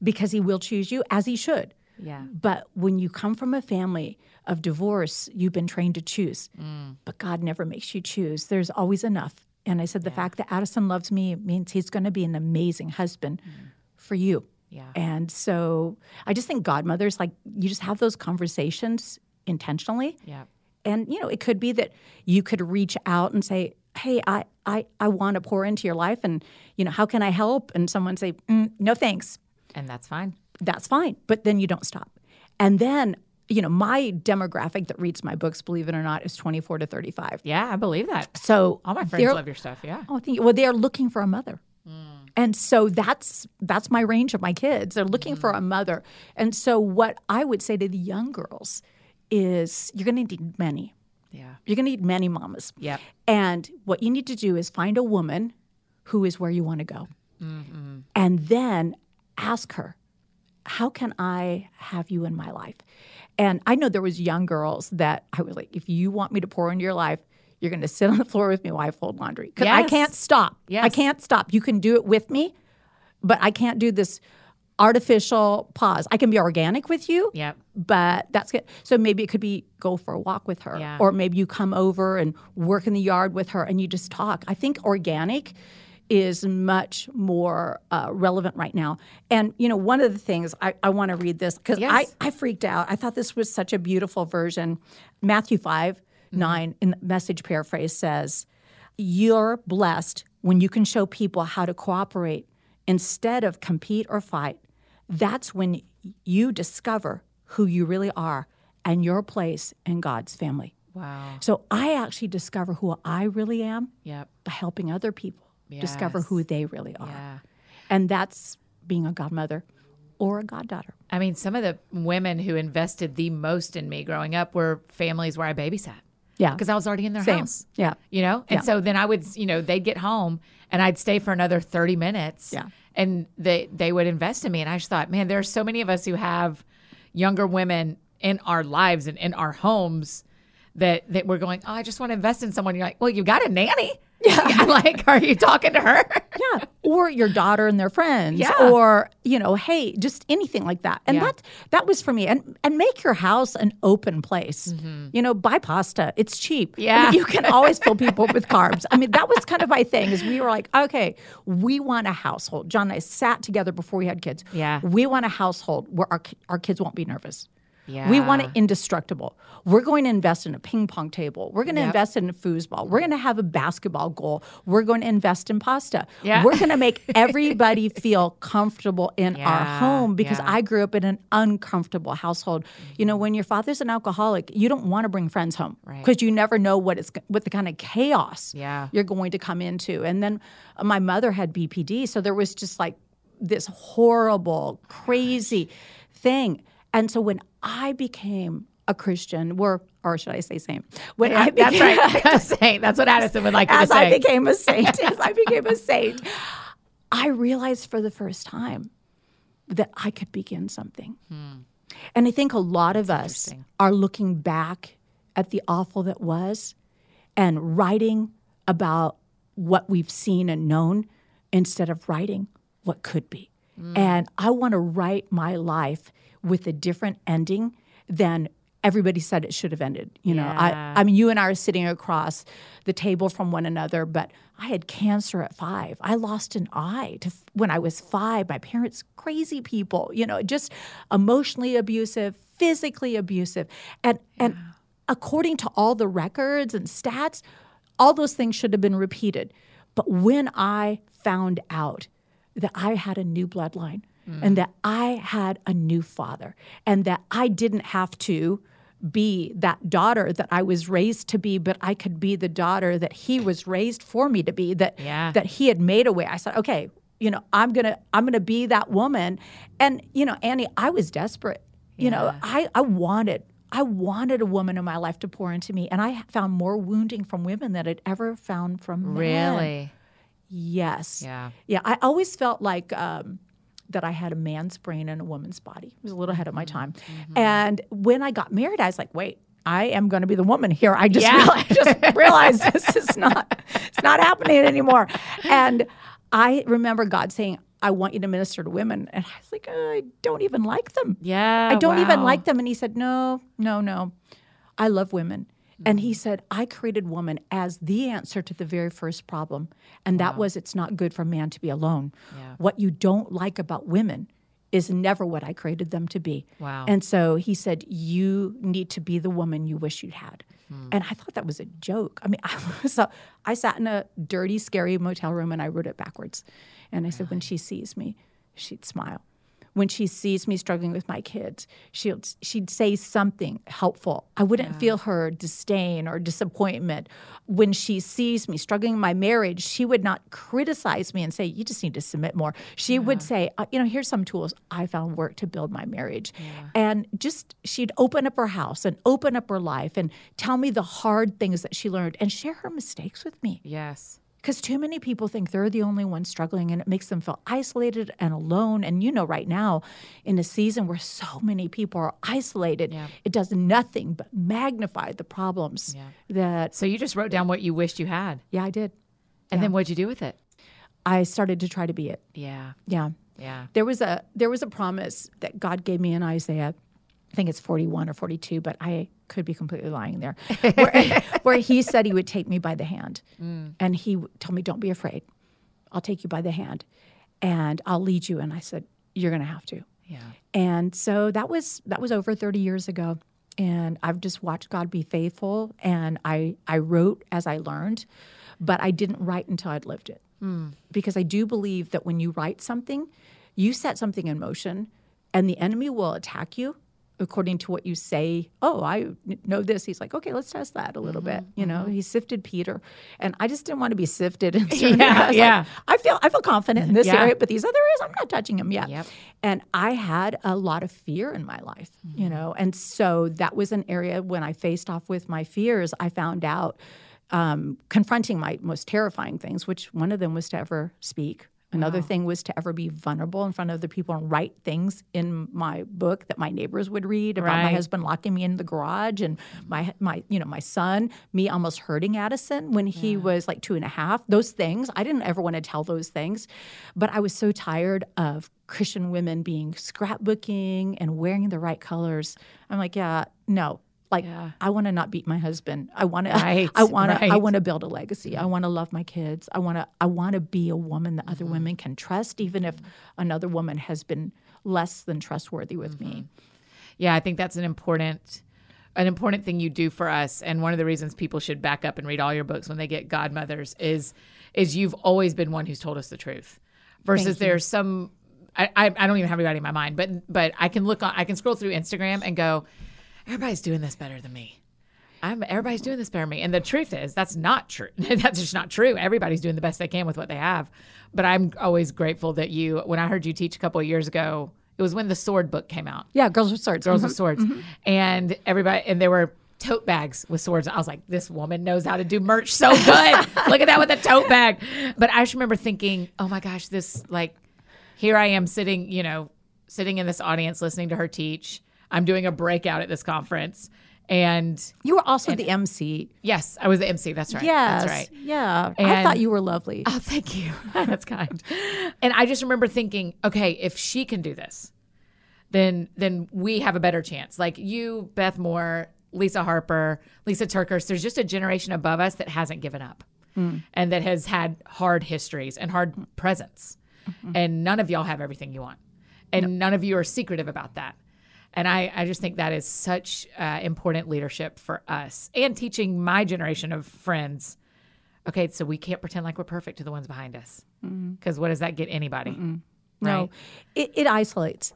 because he will choose you as he should. Yeah. But when you come from a family of divorce, you've been trained to choose. Mm. But God never makes you choose. There's always enough. And I said, the fact that Addison loves me means he's going to be an amazing husband mm. for you. Yeah. And so I just think godmothers, like, you just have those conversations intentionally. Yeah. And, you know, it could be that you could reach out and say, hey, I, I, I want to pour into your life. And, you know, how can I help? And someone say, mm, no, thanks And that's fine. that's fine. But then you don't stop. And then, you know, my demographic that reads my books, believe it or not, is 24 to 35. Yeah, I believe that. So All my friends love your stuff. Yeah. Oh, thank you. Well, they are looking for a mother. And so that's that's my range of my kids. They're looking for a mother. And so what I would say to the young girls is you're going to need many. Yeah. You're going to need many mamas. Yeah. And what you need to do is find a woman who is where you want to go. Mm-hmm. And then ask her, how can I have you in my life? And I know there was young girls that I was like, if you want me to pour into your life, you're going to sit on the floor with me while I fold laundry because I can't stop. I can't stop. You can do it with me, but I can't do this artificial pause. I can be organic with you, Yep. but that's good. So maybe it could be go for a walk with her, Yeah. or maybe you come over and work in the yard with her and you just talk. I think organic is much more uh, relevant right now. And you know, one of the things I, I want to read this because I, Yes. I freaked out. I thought this was such a beautiful version. Matthew 5 9 in the message paraphrase says, You're blessed when you can show people how to cooperate instead of compete or fight. That's when you discover who you really are and your place in God's family. Wow. So I actually discover who I really am Yep. by helping other people discover who they really are. Yeah. And that's being a godmother or a goddaughter. I mean, some of the women who invested the most in me growing up were families where I babysat. Yeah. Because I was already in their Same. house. Yeah. You know? And Yeah. so then I would, you know, they'd get home and I'd stay for another 30 minutes. Yeah. And they they would invest in me. And I just thought, man, there are so many of us who have younger women in our lives and in our homes that that we're going, Oh, I just want to invest in someone. You're like, Well, you got a nanny. Yeah. like, are you talking to her? Yeah. Or your daughter and their friends. Yeah. Or, you know, hey, just anything like that. And Yeah. that that was for me. And and make your house an open place. You know, buy pasta. It's cheap. I mean, Mm-hmm. Yeah. you can always fill people with carbs. I mean, that was kind of my thing is we were like, okay, we want a household. John and I sat together before we had kids. Yeah. We want a household where our our kids won't be nervous. Yeah. We want it indestructible. We're going to invest in a ping pong table. We're going to Yep. invest in a foosball. We're going to have a basketball goal. We're going to invest in pasta. Yeah. We're going to make everybody feel comfortable in our home because yeah. I grew up in an uncomfortable household. You know, when your father's an alcoholic, you don't want to bring friends home Right. because you never know what it's what the kind of chaos Yeah. you're going to come into. And then uh, my mother had BPD, so there was just like this horrible, crazy thing. And so when I became a Christian, or or should I say saint? When I became, That's right. a Saint. That's what Addison would like to as say. I became a saint, as I became a saint, I realized for the first time that I could begin something. Hmm. And I think a lot of us are looking back at the awful that was and writing about what we've seen and known instead of writing what could be. Hmm. And I want to write my life with a different ending than everybody said it should have ended. You know, I, I mean, you and I are sitting across the table from one another, but I had cancer at five. I lost an eye to when I was five. My parents, crazy people, you know, just emotionally abusive, physically abusive, and and according to all the records and stats, all those things should have been repeated. But when I found out that I had a new bloodline and that I had a new father and that I didn't have to be that daughter that I was raised to be, but I could be the daughter that he was raised for me to be, that Yeah. that he had made a way. I said, okay, you know, I'm gonna I'm gonna be that woman. And you know, Annie, I was desperate. You know, I I wanted I wanted a woman in my life to pour into me, and I found more wounding from women than I'd ever found from men. Really? Yes. Yeah. Yeah. I always felt like um, that I had a man's brain and a woman's body. It was a little ahead of my mm-hmm. time. Mm-hmm. And when I got married, I was like, wait, I am going to be the woman here. I just, Yeah. realized, just realized this is not, it's not happening anymore. And I remember God saying, I want you to minister to women. And I was like, "Oh, I don't even like them. Yeah. I don't even like them. And he said, No, no, no. I love women. And Mm-hmm. he said, I created woman as the answer to the very first problem. And that was it's not good for man to be alone. Yeah. What you don't like about women is never what I created them to be. Wow. And so he said, You need to be the woman you wish you'd had. Hmm. And I thought that was a joke. I mean, I was a, I sat in a dirty, scary motel room and I wrote it backwards. And I said, when she sees me, she'd smile. When she sees me struggling with my kids, she'll she'd say something helpful. I wouldn't feel her disdain or disappointment. When she sees me struggling in my marriage, she would not criticize me and say, "You just need to submit more." She would say, uh, "You know, here's some tools I found work to build my marriage," and just she'd open up her house and open up her life and tell me the hard things that she learned and share her mistakes with me. Yes. Because too many people think they're the only ones struggling and it makes them feel isolated and alone and you know right now in a season where so many people are isolated Yeah. it does nothing but magnify the problems Yeah. that So you just wrote down what you wished you had. yeah i did And then what'd you do with it? i started to try to be it Yeah. yeah Yeah. there was a there was a promise that god gave me in isaiah i think it's 41 or 42 but i could be completely lying there. Where, where he said he would take me by the hand. Mm. And he told me don't be afraid. I'll take you by the hand and i'll lead you. And i said you're going to have to. Yeah. and so that was that was over 30 years ago. And I've just watched God be faithful and I I wrote as I learned but I didn't write until I'd lived it. Hmm. Because I do believe that when you write something, you set something in motion and the enemy will attack you according to what you say. Oh, I know this. He's like, okay, let's test that a little bit. Mm-hmm, you know, mm-hmm. he sifted Peter, and I just didn't want to be sifted. In certain Yeah. Like, yeah. I feel I feel confident in this Yeah. area, but these other areas, I'm not touching them yet. Yep. And I had a lot of fear in my life, you mm-hmm. know, and so that was an area when I faced off with my fears. I found out um, confronting my most terrifying things, which one of them was to ever speak. Another thing was to ever be vulnerable in front of other people and write things in my book that my neighbors would read about my husband locking me in the garage and my my you know my son me almost hurting Addison when he was like two and a half. Those things I didn't ever want to tell those things, but I was so tired of Christian women being scrapbooking and wearing the right colors. I'm like, yeah, no. Like Yeah. I want to not beat my husband. I want to. I want to. I want to build a legacy. I want to love my kids. I want to. I want to be a woman that Mm-hmm. other women can trust, even if another woman has been less than trustworthy with me. Yeah, I think that's an important an important thing you do for us and one of the reasons people should back up and read all your books when they get godmothers is is you've always been one who's told us the truth versus there's some I, I, I don't even have anybody in my mind but but I can look on I can scroll through Instagram and go everybody's doing this better than me I'm everybody's doing this better than me. And the truth is that's not true. that's just not true. Everybody's doing the best they can with what they have. But I'm always grateful that you when I heard you teach a couple of years ago, it was when the sword book came out. Yeah, girls with swords. Girls Mhm. with swords. And everybody and there were tote bags with swords. I was like, this woman knows how to do merch so good. Look at that with a tote bag. But I just remember thinking, oh my gosh, this like here I am sitting, you know, sitting in this audience listening to her teach. I'm doing a breakout at this conference. And You were also the MC. yes, I was the MC. That's right. Yes. That's right. Yeah. and, I thought you were lovely. Oh, thank you. That's kind. And I just remember thinking, okay, if she can do this, then then we have a better chance. Like you, Beth Moore, Lisa Harper, Lisa TerKeurst, there's just a generation above us that hasn't given up hmm. and that has had hard histories and hard hmm. presence. Mm-hmm. And none of y'all have everything you want. And none of you are secretive about that. And I, I just think that is such uh, important leadership for us and teaching my generation of friends okay, so we can't pretend like we're perfect to the ones behind us. Because what does that get anybody? no, Right. it, it isolates.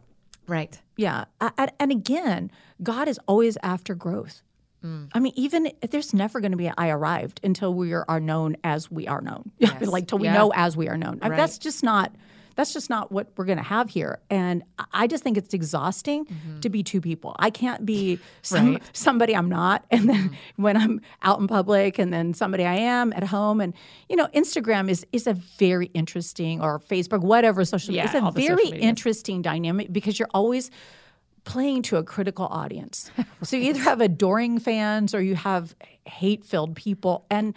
Right. Yeah. A- a- And again, God is always after growth. Mm. I mean, even there's never going to be I arrived until we are, known as we are known. Yes. like till we Yeah. know as we are known. I mean, that's just not that's just not what we're going to have here. And I- just think it's exhausting to be two people. I can't be some, Mm-hmm. Right. Mm-hmm. somebody I'm not, and then when I'm out in public, and then somebody I am at home. And you know, Instagram is is a very interesting, or Facebook, whatever social. Yeah, it's a all the social very interesting dynamic because you're always playing to a critical audience. so you either have adoring fans or you have hate filled people. And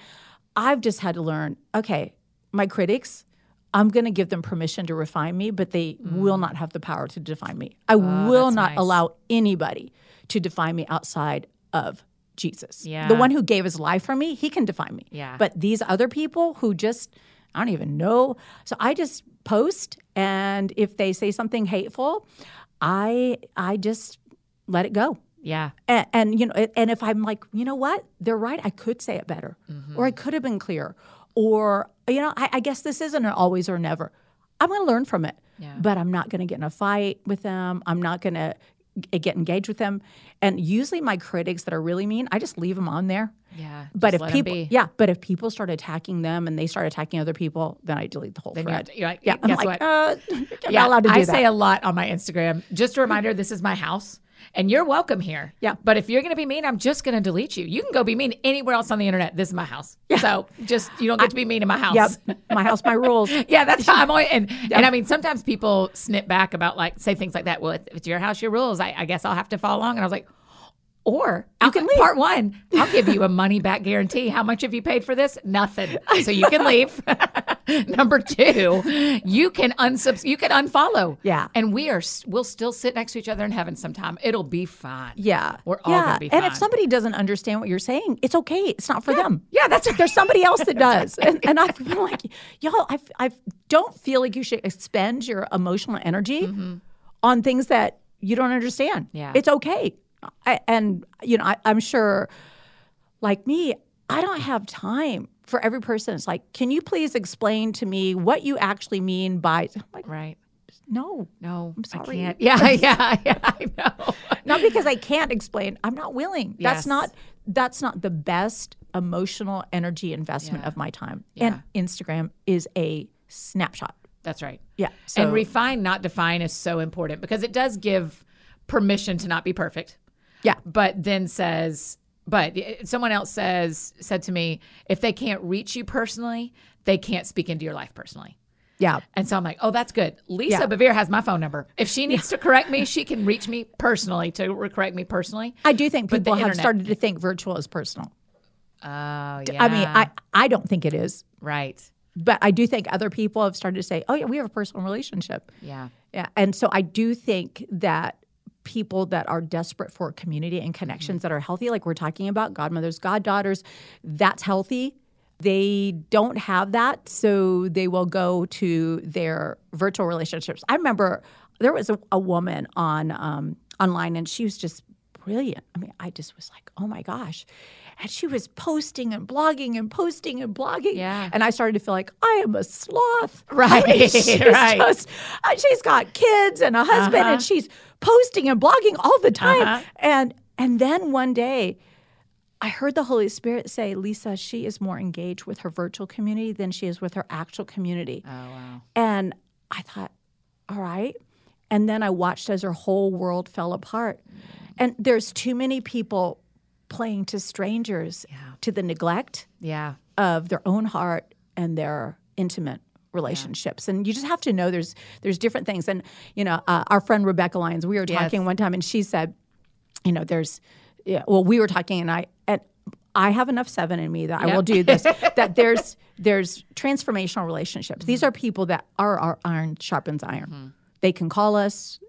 I've just had to learn okay, my critics, I'm going to give them permission to refine me, but they will mm. not have the power to define me. I oh, will not nice. allow anybody to define me outside of Jesus. Yeah. The one who gave his life for me, he can define me. Yeah. But these other people who just, I don't even know. So I just post, and if they say something hateful, I I just let it go. Yeah. And, and you know, and if I'm like, you know what, they're right. I could say it better, or mm-hmm. I could have been clear, or you know, I, I guess this isn't an always or never. I'm going to learn from it, Yeah. but I'm not going to get in a fight with them. I'm not going to get engaged with them. And usually, my critics that are really mean, I just leave them on there. Yeah. But if people, yeah, but if people start attacking them and they start attacking other people, then I delete the whole Then thread. you're like, yeah, I'm guess like, what? uh, you're yeah, not allowed to do I say a lot on my Instagram. Just a reminder, this is my house. And you're welcome here. Yeah. But if you're going to be mean, I'm just going to delete you. You can go be mean anywhere else on the internet. This is my house. Yeah. So just you don't get to be mean in my house. Yep. My house, my rules. yeah, that's how I'm always. And, and I mean, sometimes people snip back about like say things like that. Well, if it's your house, your rules. I, I guess I'll have to follow along. And I was like, or you can leave. Part one, I'll give you a money back guarantee. How much have you paid for this? Nothing. So you can leave. Number two, you can unsubs, you can unfollow. Yeah. And we are, we'll still sit next to each other in heaven sometime. It'll be fine. Yeah. We're all yeah. gonna be fine. And if somebody doesn't understand what you're saying, it's okay. It's not for yeah. them. Yeah, that's it. There's somebody else that does. and, and I've been like, y'all, I, I don't feel like you should expend your emotional energy mm-hmm. on things that you don't understand. Yeah. It's okay. I, and you know, I, I'm sure, like me, I don't have time for every person. It's like, can you please explain to me what you actually mean by like, right? No, no, I'm sorry. Yeah, yeah, yeah. I know. not because I can't explain. I'm not willing. Yes. That's not. That's not the best emotional energy investment Yeah. of my time. Yeah. And Instagram is a snapshot. That's right. Yeah. So and refine, not define, is so important because it does give permission to not be perfect. Yeah. But then says, but eh, someone else says said to me, if they can't reach you personally, they can't speak into your life personally. yeah. And so I'm like, oh, that's good. Lisa Yeah. Bevere has my phone number. If she needs to correct me, she can reach me personally to correct me personally. I do think people have internet- started to think virtual is personal. Oh, yeah. I mean, I I don't think it is, right. but I do think other people have started to say, "Oh yeah, we have a personal relationship." Yeah. Yeah. And so I do think that people that are desperate for community and connections that are healthy, like we're talking about, godmothers, goddaughters, that's healthy. They don't have that, so they will go to their virtual relationships. I remember there was a, a woman on um, online, and she was just brilliant. I mean, I just was like, oh my gosh. And she was posting and blogging and posting and blogging. Yeah. And I started to feel like I am a sloth. Right, I mean, she's right. just- uh, she's got kids and a husband, Uh-huh. and she's posting and blogging all the time. Uh-huh. And and then one day, I heard the Holy Spirit say, Lisa, she is more engaged with her virtual community than she is with her actual community. Oh, wow. And I thought, all right. And then I watched as her whole world fell apart. And there's too many people playing to strangers to the neglect Yeah. of their own heart and their intimate relationships. And you just have to know there's there's different things. And you know uh, our friend Rebekah Lyons we were Yes. talking one time and she said you know there's yeah, well we were talking and i and i have enough seven in me that i will do this that there's there's transformational relationships. These Mm-hmm. are people that are our iron sharpens iron. They can call us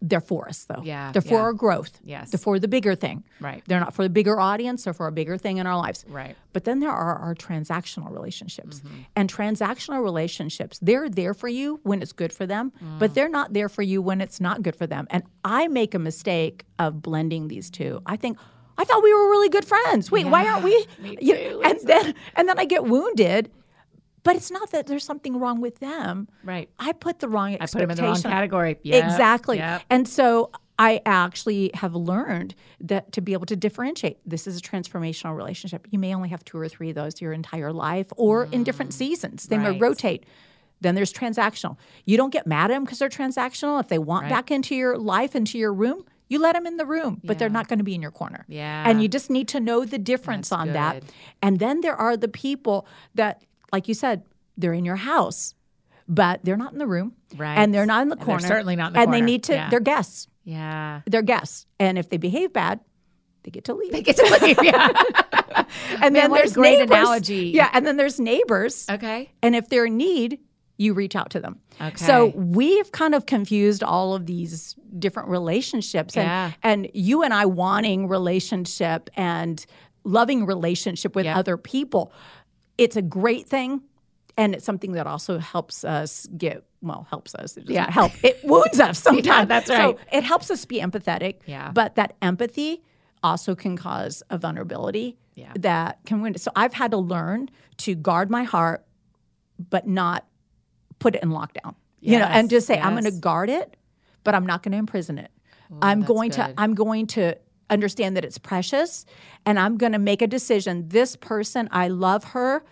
they're for us though Yeah, they're for yeah. our growth Yes. they're for the bigger thing Right. they're not for the bigger audience or for a bigger thing in our lives Right. but then there are our transactional relationships. Mm-hmm. And transactional relationships, they're there for you when it's good for them, Mm. but they're not there for you when it's not good for them. And I make a mistake of blending these two. I think I thought we were really good friends. Wait, why aren't we? me You- too, and then and then I get wounded. But it's not that there's something wrong with them. Right. I put the wrong I put them in the wrong category. Yep, Exactly. yep. And so I actually have learned that to be able to differentiate, this is a transformational relationship. You may only have two or three of those your entire life or in different seasons. They may Mm. Rotate. Then there's transactional. You don't get mad at them because they're transactional. If they want Right. back into your life, into your room, you let them in the room, but they're not going to be in your corner. Yeah. And you just need to know the difference That's on that. And then there are the people that, like you said, they're in your house, but they're not in the room. Right. And they're not in the And they're corner. certainly not in the and corner. they need to, Yeah. they're guests. Yeah. They're guests. And if they behave bad, they get to leave. They get to leave. Yeah. and then what a there's great neighbors. analogy. Yeah. And then there's neighbors. okay. And if they're in need, you reach out to them. Okay. So we've kind of confused all of these different relationships. And, Yeah. and you and I wanting relationship and loving relationship with Yep. other people, it's a great thing. And it's something that also helps us get, well, helps us. It Yeah. help. It wounds us sometimes. that's right So it helps us be empathetic. Yeah. But that empathy also can cause a vulnerability Yeah. that can win. So I've had to learn to guard my heart, but not put it in lockdown. you know, and just say I'm going to guard it, but I'm not going to imprison it. I'm that's going to. I'm going to understand that it's precious, and I'm going to make a decision. This person, I love her.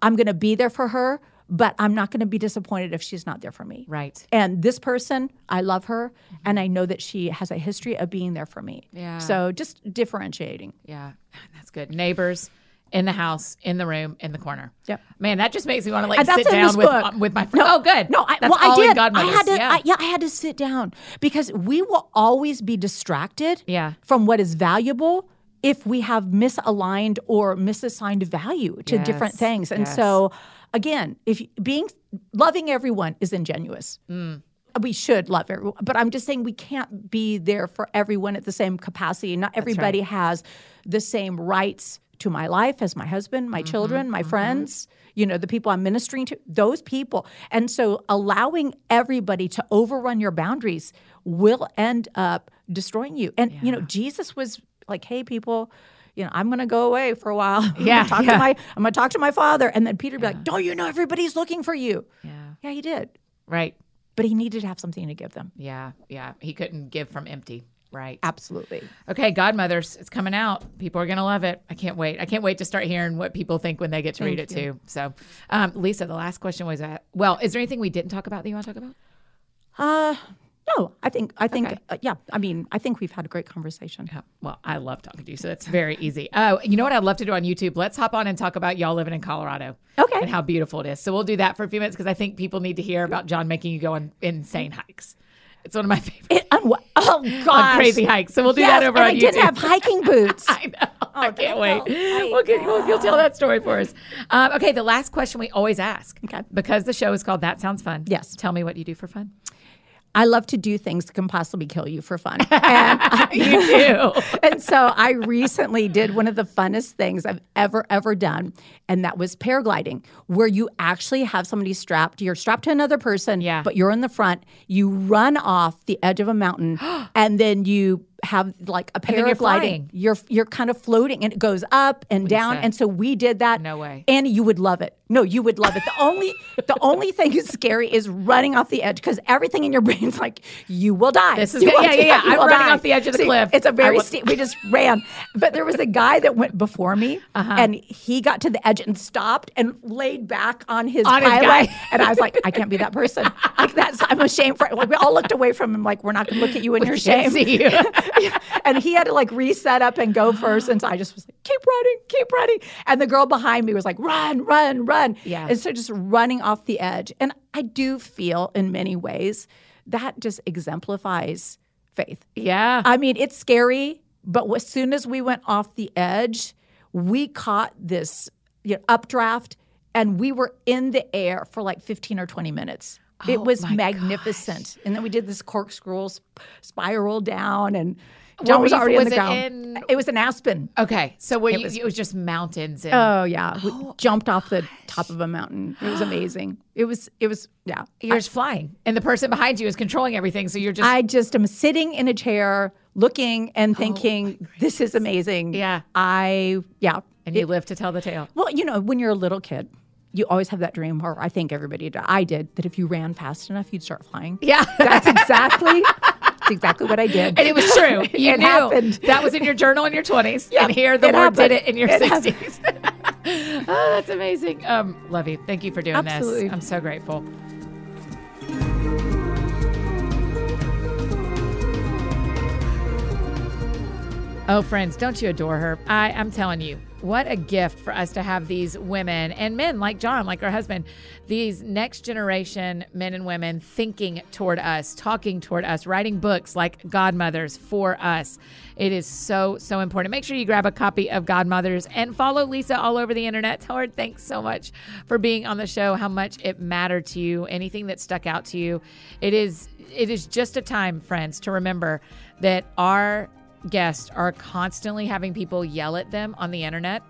I'm going to be there for her, but I'm not going to be disappointed if she's not there for me. Right. And this person, I love her, and I know that she has a history of being there for me. Yeah. So just differentiating. Yeah, that's good. Neighbors in the house, in the room, in the corner. Yep. Man, that just makes me want to like And sit down with with my friend. oh, good. No, I, that's well, I did. I had to. yeah. I, yeah, I had to sit down because we will always be distracted. Yeah. From what is valuable if we have misaligned or misassigned value to different things, and yes. so again, if being loving everyone is ingenuous. Mm. We should love everyone, but I'm just saying we can't be there for everyone at the same capacity. Not everybody has the same rights to my life as my husband, my Mm-hmm, children, my friends, you know, the people I'm ministering to, those people. And so allowing everybody to overrun your boundaries will end up destroying you. And, you know, Jesus was like, hey, people, you know, I'm going to go away for a while. Yeah, talk yeah. to my, I'm going to talk to my father. And then Peter would be like, don't you know everybody's looking for you? yeah. Yeah, he did. Right. But he needed to have something to give them. Yeah. Yeah. He couldn't give from empty. Right. Absolutely. Okay, Godmothers, it's coming out. People are gonna love it. I can't wait. I can't wait to start hearing what people think when they get to read it too. So, um, Lisa, the last question was, uh, well, is there anything we didn't talk about that you want to talk about? Uh, no, I think, I think, Okay. uh, yeah, I mean, I think we've had a great conversation. Yeah, Well, I love talking to you, so that's very easy. Oh, you know what I'd love to do on YouTube? Let's hop on and talk about y'all living in Colorado. Okay. And how beautiful it is. So we'll do that for a few minutes because I think people need to hear about John making you go on insane hikes. It's one of my favorite It, oh, on gosh. crazy hikes. So we'll do Yes, that over and on I YouTube. did have hiking boots. I know. I can't wait. I- We'll get, we'll, you'll tell that story for us. Um, okay, the last question we always ask. Okay. Because the show is called That Sounds Fun. Yes. Tell me what you do for fun. I love to do things that can possibly kill you for fun. And, You do. and so I recently did one of the funnest things I've ever, ever done. And that was paragliding, where you actually have somebody strapped. You're strapped to another person, Yeah. but you're in the front. You run off the edge of a mountain and then you have like a then you're. You're, you're kind of floating and it goes up and down. And so we did that. No way. And you would love it. No, you would love it. The only the only thing is scary is running off the edge because everything in your brain's like, you will die. This is You. Yeah, yeah, yeah. I'm running die. off the edge of the See, cliff. It's a very steep. We just ran, but there was a guy that went before me, Uh-huh. and he got to the edge and stopped and laid back on his On his pilot. guy. and I was like, I can't be that person. Like that's I'm ashamed for. Like we all looked away from him, like we're not going to look at you in your Can't shame. see you. And he had to like reset up and go first. And so I just was like, keep running, keep running. And the girl behind me was like, run, run, run. Yeah. And so just running off the edge. And I do feel in many ways that just exemplifies faith. yeah. I mean, it's scary, but as soon as we went off the edge, we caught this you know, updraft and we were in the air for like 15 or 20 minutes. Oh, it was magnificent. And then we did this corkscrew spiral down and John was already was in the it ground. in- It was an Aspen. okay. So were you, was- it was just mountains and Oh yeah, we oh, jumped off the top of a mountain. It was amazing. It was it was yeah. you're just flying. And the person behind you is controlling everything. So you're just, I just am sitting in a chair looking and oh thinking this is amazing. Yeah. I yeah. and you live to tell the tale. Well, you know, when you're a little kid, you always have that dream, or I think everybody did. I did that if you ran fast enough, you'd start flying. Yeah. That's exactly that's exactly what I did. And it was true. You It knew happened. that was in your journal in your 20s. Yep, and here the it Lord did it in your It 60s. oh, that's amazing. Um, love you. Thank you for doing Absolutely. this. I'm so grateful. Oh, friends, don't you adore her? I, I'm telling you, what a gift for us to have these women and men like John, like our husband, these next generation men and women thinking toward us, talking toward us, writing books like Godmothers for us. It is so, so important. Make sure you grab a copy of Godmothers and follow Lisa all over the internet. Tell her thanks so much for being on the show, how much it mattered to you, anything that stuck out to you. It is it is just a time, friends, to remember that our guests are constantly having people yell at them on the internet.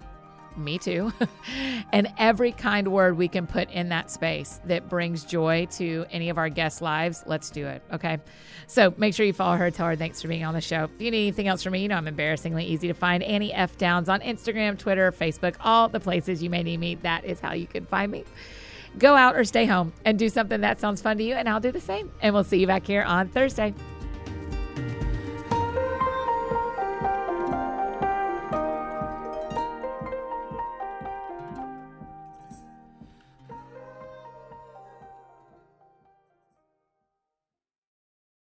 Me too. and every kind word we can put in that space that brings joy to any of our guests' lives, let's do it. Okay. So make sure you follow her. Tell her thanks for being on the show. If you need anything else from me, you know I'm embarrassingly easy to find. Annie F. Downs on Instagram, Twitter, Facebook, all the places you may need me. That is how you can find me. Go out or stay home and do something that sounds fun to you, and I'll do the same. And we'll see you back here on Thursday.